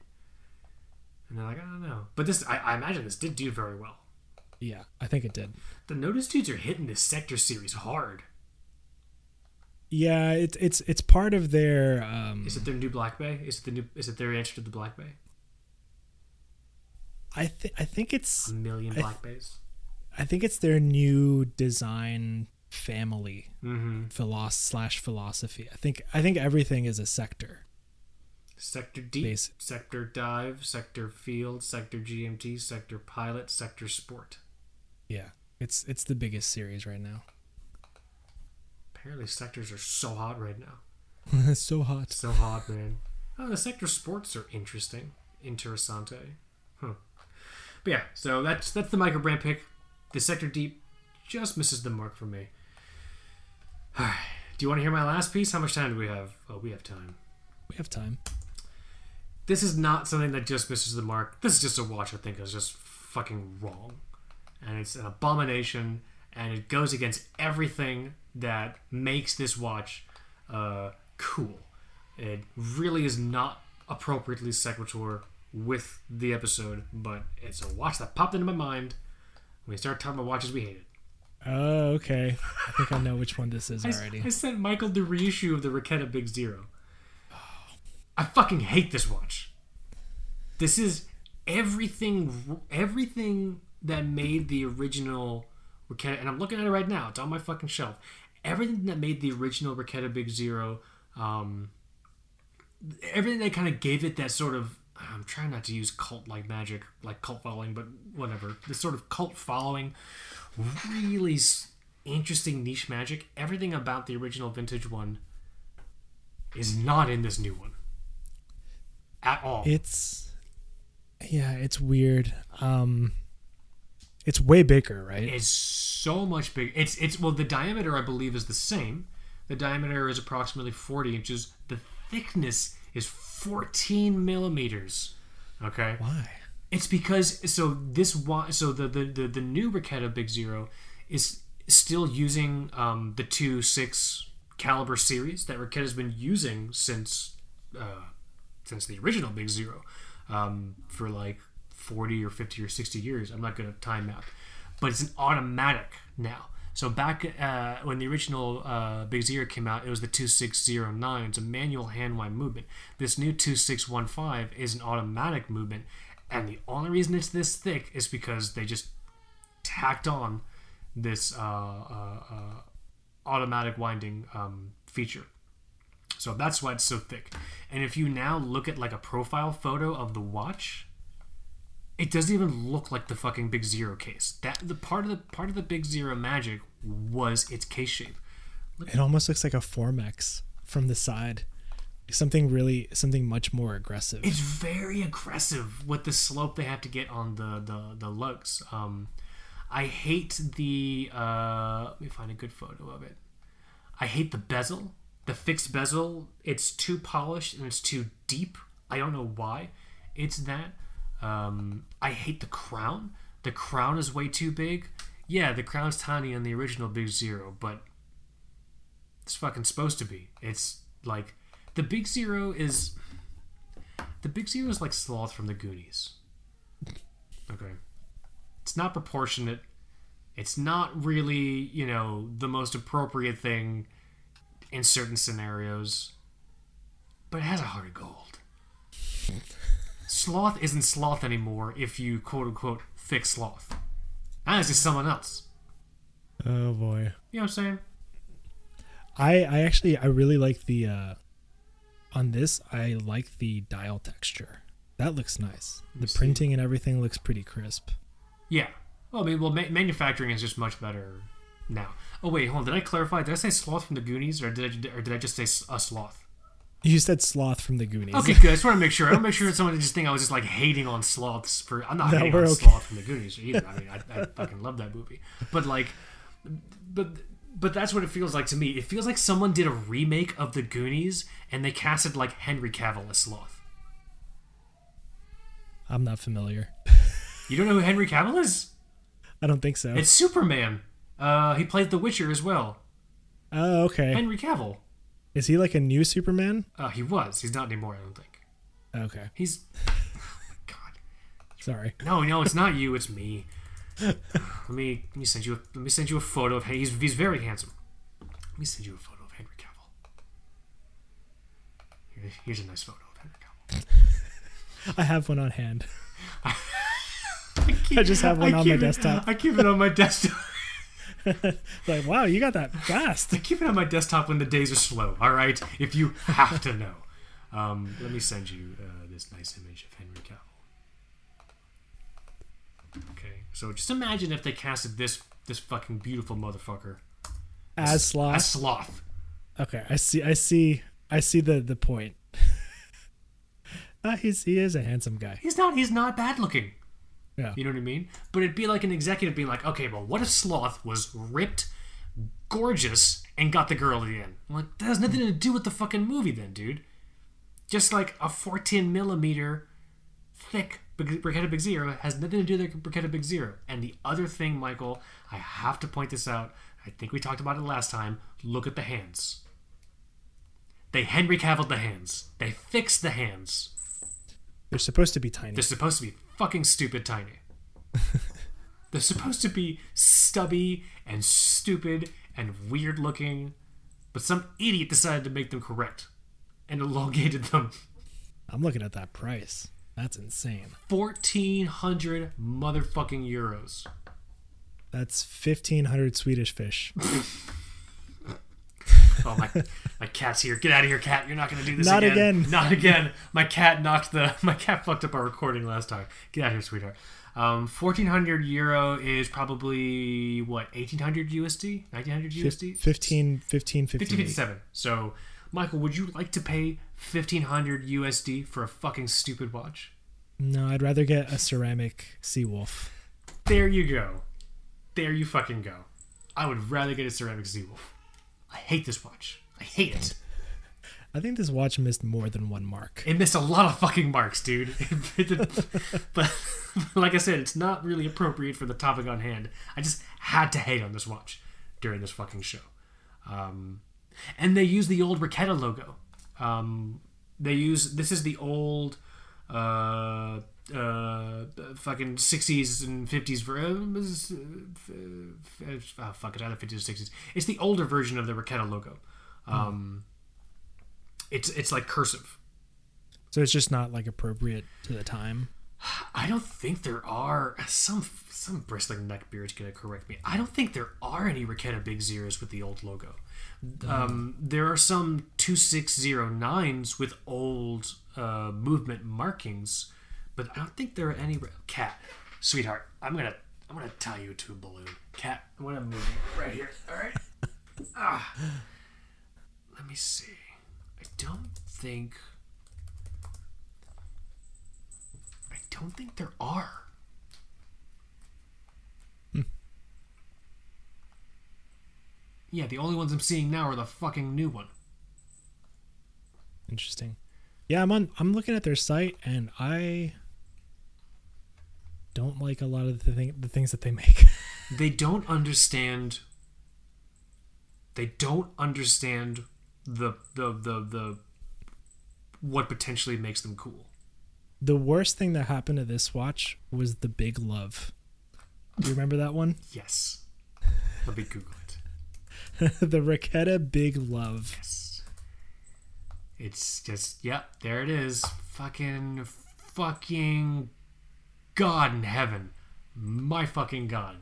And they're like, I don't know, but this I, I imagine this did do very well. Yeah, I think it did. The Nodus dudes are hitting this sector series hard. Yeah, it's it's it's part of their. Um, Is it their new Black Bay? Is it the new? Is it their answer to the Black Bay? I think I think it's A million I- Black Bays. I think it's their new design family Mm-hmm. philos slash philosophy. I think I think everything is a sector. Sector Deep. Sector Dive, Sector Field, Sector GMT, Sector Pilot, Sector Sport. Yeah, it's it's the biggest series right now. Apparently, sectors are so hot right now. so hot. So hot, man. Oh, the sector sports are interesting. Interessante. Huh. But yeah, so that's that's the micro brand pick. The sector deep just misses the mark for me. All right. Do you want to hear my last piece? How much time do we have? Oh, we have time. We have time. This is not something that just misses the mark. This is just a watch I think is just fucking wrong. And it's an abomination and it goes against everything that makes this watch uh, cool. It really is not appropriately sequitur with the episode, but it's a watch that popped into my mind when we started talking about watches we hated. Oh, okay. I think I know which one this is I, already. I sent Michael the reissue of the Raketa Big Zero. I fucking hate this watch. This is everything, everything that made the original Raketa, and I'm looking at it right now. It's on my fucking shelf. Everything that made the original Raketa Big Zero, um, everything that kind of gave it that sort of. I'm trying not to use cult like magic, like cult following, but whatever. This sort of cult following, really interesting niche magic. Everything about the original vintage one is not in this new one at all. It's yeah, it's weird. Um it's way bigger, right? It's so much bigger. It's it's well the diameter I believe is the same. The diameter is approximately 40 inches. The thickness is 14 millimeters. Okay. Why? It's because so this so the the the, the new Raketa Big Zero is still using um, the two six caliber series that Raketa's been using since uh, since the original Big Zero um, for like forty or fifty or sixty years. I'm not gonna time map, but it's an automatic now. So back uh, when the original uh, Big Zero came out, it was the 2609. It's a manual hand-wind movement. This new 2615 is an automatic movement, and the only reason it's this thick is because they just tacked on this uh, uh, uh, automatic winding um, feature. So that's why it's so thick. And if you now look at like a profile photo of the watch, it doesn't even look like the fucking Big Zero case. That the part of the part of the Big Zero magic was its case shape. It almost looks like a Formex from the side. Something really something much more aggressive. It's very aggressive with the slope they have to get on the the the lugs. Um, I hate the. Uh, let me find a good photo of it. I hate the bezel, the fixed bezel. It's too polished and it's too deep. I don't know why. It's that. Um, I hate the crown. The crown is way too big. Yeah, the crown's tiny in the original Big Zero, but it's fucking supposed to be. It's like the Big Zero is the Big Zero is like Sloth from the Goonies. Okay. It's not proportionate. It's not really, you know, the most appropriate thing in certain scenarios. But it has a heart of gold. Sloth isn't sloth anymore if you quote unquote fix sloth. That is just someone else. oh boy. You know what I'm saying? I I actually I really like the uh on this I like the dial texture. That looks nice. The see. printing and everything looks pretty crisp. Yeah. Well, I mean, well, ma- manufacturing is just much better now. Oh wait, hold on. Did I clarify? Did I say sloth from the Goonies, or did I, or did I just say a sloth? You said sloth from the Goonies. Okay, good. I just want to make sure. I don't make sure that someone just think I was just like hating on sloths for. I'm not No, hating on okay. sloth from the Goonies either. I mean, I, I fucking love that movie. But like, but but that's what it feels like to me. It feels like someone did a remake of the Goonies and they casted like Henry Cavill as sloth. I'm not familiar. You don't know who Henry Cavill is? I don't think so. It's Superman. Uh, he played The Witcher as well. oh, okay. Henry Cavill. Is he like a new Superman? Uh, he was. He's not anymore. I don't think. Okay. He's. God. Sorry. No, no, it's not you. It's me. let me let me send you a, let me send you a photo of. He's he's very handsome. Let me send you a photo of Henry Cavill. Here, here's a nice photo of Henry Cavill. I have one on hand. I, keep, I just have one on my it- desktop. I keep it on my desktop. Like, wow, you got that fast. I keep it on my desktop when the days are slow. All right, if you have to know. Um, let me send you uh, this nice image of Henry Cavill. Okay, so just imagine if they casted this this fucking beautiful motherfucker As sloth. as Sloth. Okay, I see. I see. I see the the point. uh, he's he is a handsome guy. He's not. He's not bad looking. Yeah. You know what I mean? But it'd be like an executive being like, okay, well, what if Sloth was ripped, gorgeous, and got the girl at the end. I'm like, that has nothing to do with the fucking movie, then, dude. Just like a 14 millimeter thick Raketa Big Zero has nothing to do with Raketa Big Zero. And the other thing, Michael, I have to point this out. I think we talked about it last time. Look at the hands. They Henry Cavilled the hands. They fixed the hands. They're supposed to be tiny. They're supposed to be fucking stupid tiny. They're supposed to be stubby and stupid and weird looking, but some idiot decided to make them correct and elongated them. I'm looking at that price. That's insane. 1400 motherfucking euros. That's 1500 Swedish fish. oh my my cat's here. Get out of here, cat. You're not gonna do this Not again. again. Not again. My cat knocked the my cat fucked up our recording last time. Get out of here, sweetheart. Um, 1400 euro is probably what 1800 USD, 1900 USD, 15 15 15 1557. So, Michael, would you like to pay 1500 USD for a fucking stupid watch? No, I'd rather get a ceramic Seawolf. There you go. There you fucking go. I would rather get a ceramic Seawolf. I hate this watch. I hate it. I think this watch missed more than one mark. It missed a lot of fucking marks, dude. but like I said, it's not really appropriate for the topic on hand. I just had to hate on this watch during this fucking show. Um, and they use the old Raketa logo. Um, they use this is the old uh, uh, fucking 60s and 50s for uh, oh, fuck it, either 50s or 60s. It's the older version of the Raketa logo. Um, it's it's like cursive. So it's just not like appropriate to the time. I don't think there are some some bristling neckbeard's gonna correct me. I don't think there are any Raketa Big Zeros with the old logo. Um, there are some two six zero nines with old uh, movement markings, but I don't think there are any. Cat, sweetheart, I'm gonna I'm gonna tie you to a balloon. Cat, I'm gonna move you right here. All right. ah. Let me see. I don't think. I don't think there are. Yeah, the only ones I'm seeing now are the fucking new one. Interesting. Yeah, I'm on. I'm looking at their site, and I don't like a lot of the thing, the things that they make. they don't understand. They don't understand the the the the what potentially makes them cool. The worst thing that happened to this watch was the big love. Do you remember that one? Yes. Let me Google it. the Raketa Big Love. Yes. It's just yep, there it is. Fucking fucking God in heaven. My fucking God.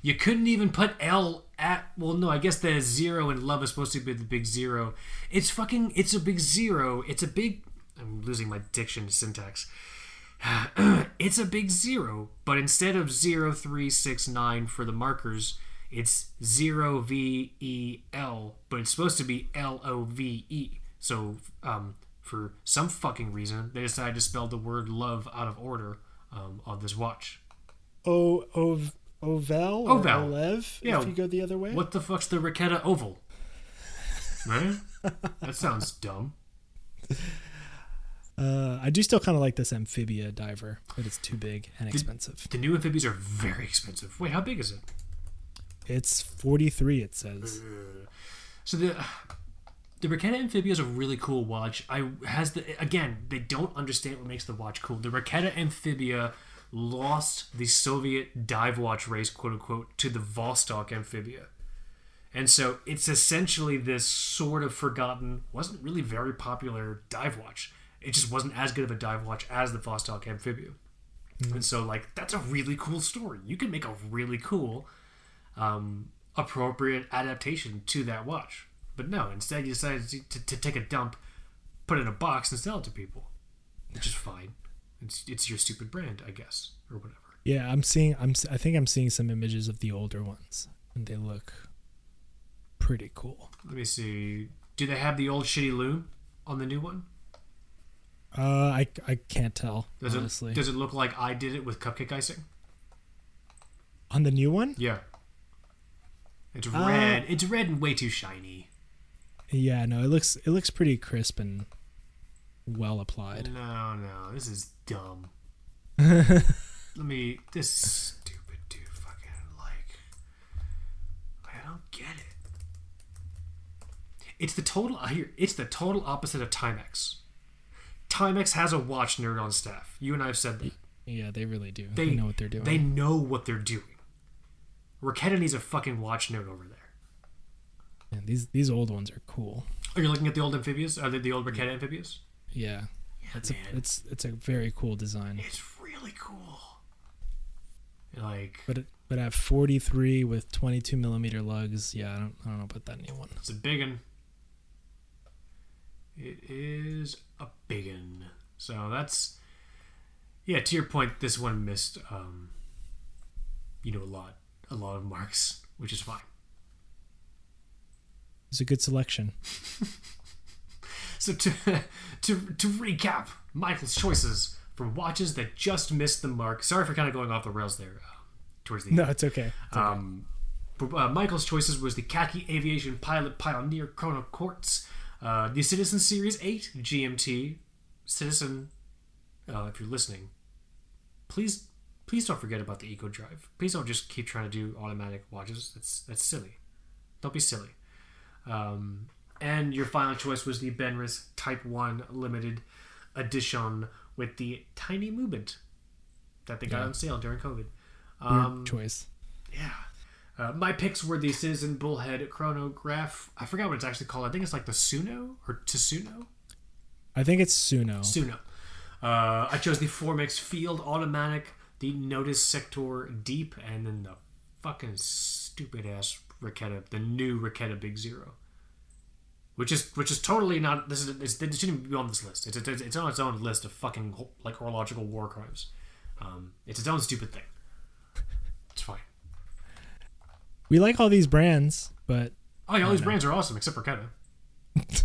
You couldn't even put L at well no, I guess the zero in love is supposed to be the big zero. It's fucking it's a big zero. It's a big I'm losing my diction syntax. it's a big zero, but instead of 0369 for the markers, it's 0VEL, but it's supposed to be L-O-V-E. So, um, for some fucking reason, they decided to spell the word love out of order um, on this watch. O, ov, oval? Or Oval. Olev, Yeah. if you go the other way? What the fuck's the Raketa Oval? Right? that sounds dumb. Uh, I do still kind of like this amphibia diver, but it's too big and expensive. The new amphibies are very expensive. Wait, how big is it? It's 43, it says. So the the Raketa Amphibia is a really cool watch. I has the again they don't understand what makes the watch cool. The Raketa Amphibia lost the Soviet dive watch race, quote unquote, to the Vostok Amphibia, and so it's essentially this sort of forgotten, wasn't really very popular dive watch. It just wasn't as good of a dive watch as the Vostok Amphibia, and so like that's a really cool story. You can make a really cool um, appropriate adaptation to that watch. But no, instead you decided to, to, to take a dump, put it in a box, and sell it to people, which is fine. It's, it's your stupid brand, I guess, or whatever. Yeah, I'm seeing. I'm. I think I'm seeing some images of the older ones, and they look pretty cool. Let me see. Do they have the old shitty loom on the new one? Uh, I I can't tell Does honestly. it does it look like I did it with cupcake icing? On the new one? Yeah. It's Uh, red. it's red and way too shiny. Yeah, no, it looks it looks pretty crisp and well applied. No, no, this is dumb. Let me. This stupid dude fucking like. I don't get it. It's the total. I hear. It's the total opposite of Timex. Timex has a watch nerd on staff. You and I have said that. Yeah, they really do. They They know what they're doing. They know what they're doing. Raketa needs a fucking watch nerd over there. Man, these these old ones are cool. Are you looking at the old amphibious? Are they the old Raketa amphibious? Yeah, it's a it's it's a very cool design. It's really cool. Like But it, but at 43 with 22 millimeter lugs, yeah, I don't I don't know about that new one. It's a big one. It is a big one. So that's yeah. To your point, this one missed um, you know a lot, a lot of marks, which is fine. It's a good selection. So to to to recap, Michael's choices for watches that just missed the mark. Sorry for kind of going off the rails there. Uh, towards the end. No, it's okay. It's. Um, uh, Michael's choices was the Khaki Aviation Pilot Pioneer Chrono Quartz, uh, the Citizen Series 8 GMT. Citizen, uh, if you're listening, please please don't forget about the Eco Drive. Please don't just keep trying to do automatic watches. That's that's silly. Don't be silly. Um, and your final choice was the Benrus Type 1 Limited Edition with the tiny movement that they got Yeah. on sale during COVID. Weird Um, choice. yeah. Uh, my picks were the Citizen Bullhead Chronograph. I forgot what it's actually called. I think it's like the Suno or Tsuno. I think it's Suno. Suno. Uh, I chose the Formex Field Automatic, the Nodus Sector Deep, and then the fucking stupid ass Raketa, the new Raketa Big Zero. Which is which is totally not. This is it's, it shouldn't even be on this list. It's, it's it's on its own list of fucking like horological war crimes. Um, it's its own stupid thing. It's fine. We like all these brands, but Oh yeah, all these brands are awesome except Raketa.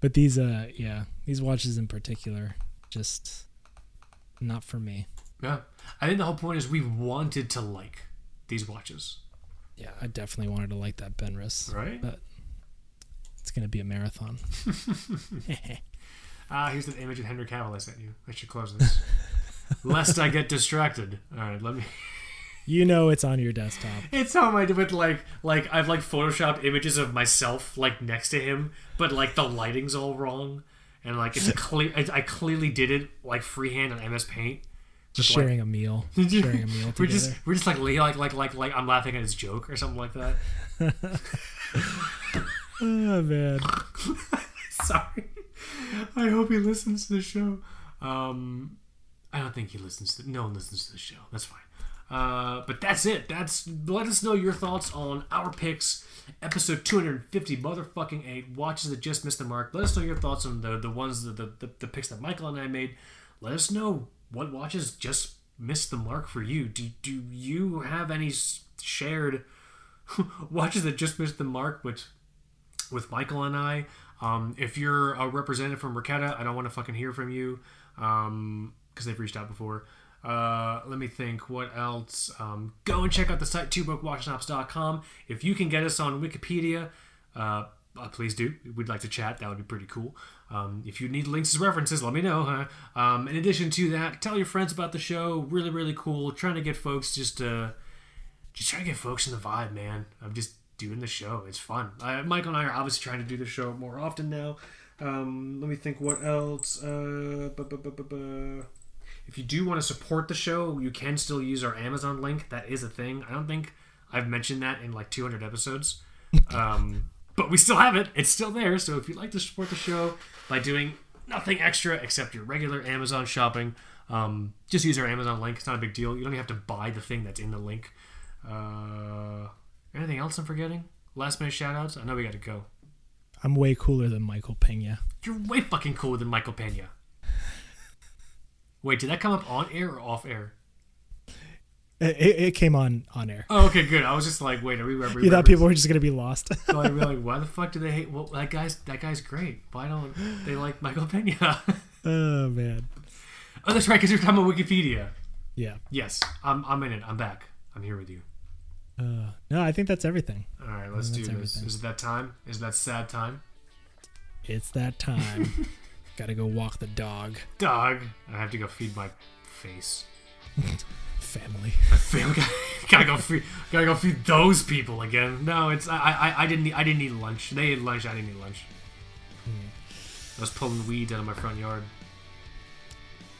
but these uh yeah, these watches in particular just not for me. Yeah, I think the whole point is we wanted to like these watches, Yeah, I definitely wanted to like that Benrus, right? but it's going to be a marathon. Ah, here's that image of Henry Cavill I sent you. I should close this, lest I get distracted. All right, let me. you know it's on your desktop. It's on my with like like I've like photoshopped images of myself like next to him, but like the lighting's all wrong, and like it's clear. I, I clearly did it like freehand on MS Paint. Just like- sharing a meal, sharing a meal Together. We're just we're just like like like like like I'm laughing at his joke or something like that. oh man. Sorry. I hope he listens to the show. Um, I don't think he listens to. No one listens to the show. That's fine. Uh, but that's it. That's let us know your thoughts on our picks. Episode 250, motherfucking eight. Watches that just missed the mark. Let us know your thoughts on the the ones the the, the, the picks that Michael and I made. Let us know what watches just missed the mark for you. Do do you have any shared watches that just missed the mark with with Michael and I. Um, if you're a representative from Raketa, I don't want to fucking hear from you because they've reached out before. Uh, let me think. What else? Um, go and check out the site TwoBrokeWatchSnobs.com. If you can get us on Wikipedia, uh, uh, please do. We'd like to chat. That would be pretty cool. Um, if you need links as references, let me know. Huh? Um, in addition to that, tell your friends about the show. Really, really cool. Trying to get folks just uh, just trying to get folks in the vibe, man. I'm just doing the show. It's fun. I, Michael and I are obviously trying to do the show more often now. Um, let me think what else. Uh, bu- bu- bu- If you do want to support the show, you can still use our Amazon link. That is a thing. I don't think I've mentioned that in like 200 episodes. Um, but we still have it. It's still there. So if you'd like to support the show by doing nothing extra except your regular Amazon shopping, um, just use our Amazon link. It's not a big deal. You don't even have to buy the thing that's in the link. Uh, anything else I'm forgetting? Last minute shout outs? I know we got to go. I'm way cooler than Michael Peña. You're way fucking cooler than Michael Peña. Wait, did that come up on air or off air? It, it, came on on air. Oh, okay, good. I was just like, wait, are we? Are we You thought people were just gonna be lost. So I like, why the fuck do they hate? Well, that guy's that guy's great. Why don't they like Michael Peña? oh man. oh, that's right, because you're talking about Wikipedia. Yeah. Yes, I'm I'm in it. I'm back. I'm here with you. Uh, no, I think that's everything. All right, let's do this. everything. Is it that time? Is it that sad time? It's that time. Gotta go walk the dog. Dog. I have to go feed my face. Family. I feel gotta go feed gotta go feed those people again. No, it's I I, I didn't I didn't eat lunch. They ate lunch. I didn't eat lunch. Hmm. I was pulling weeds out of my front yard.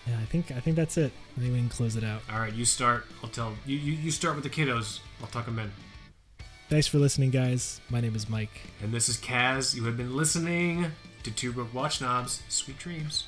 Yeah, I think I think that's it. I think we can close it out. All right, you start. I'll tell you. You, you start with the kiddos. I'll tuck them in. Thanks for listening, guys. My name is Mike. And this is Kaz. You have been listening to Two Broke Watch Snobs. Sweet dreams.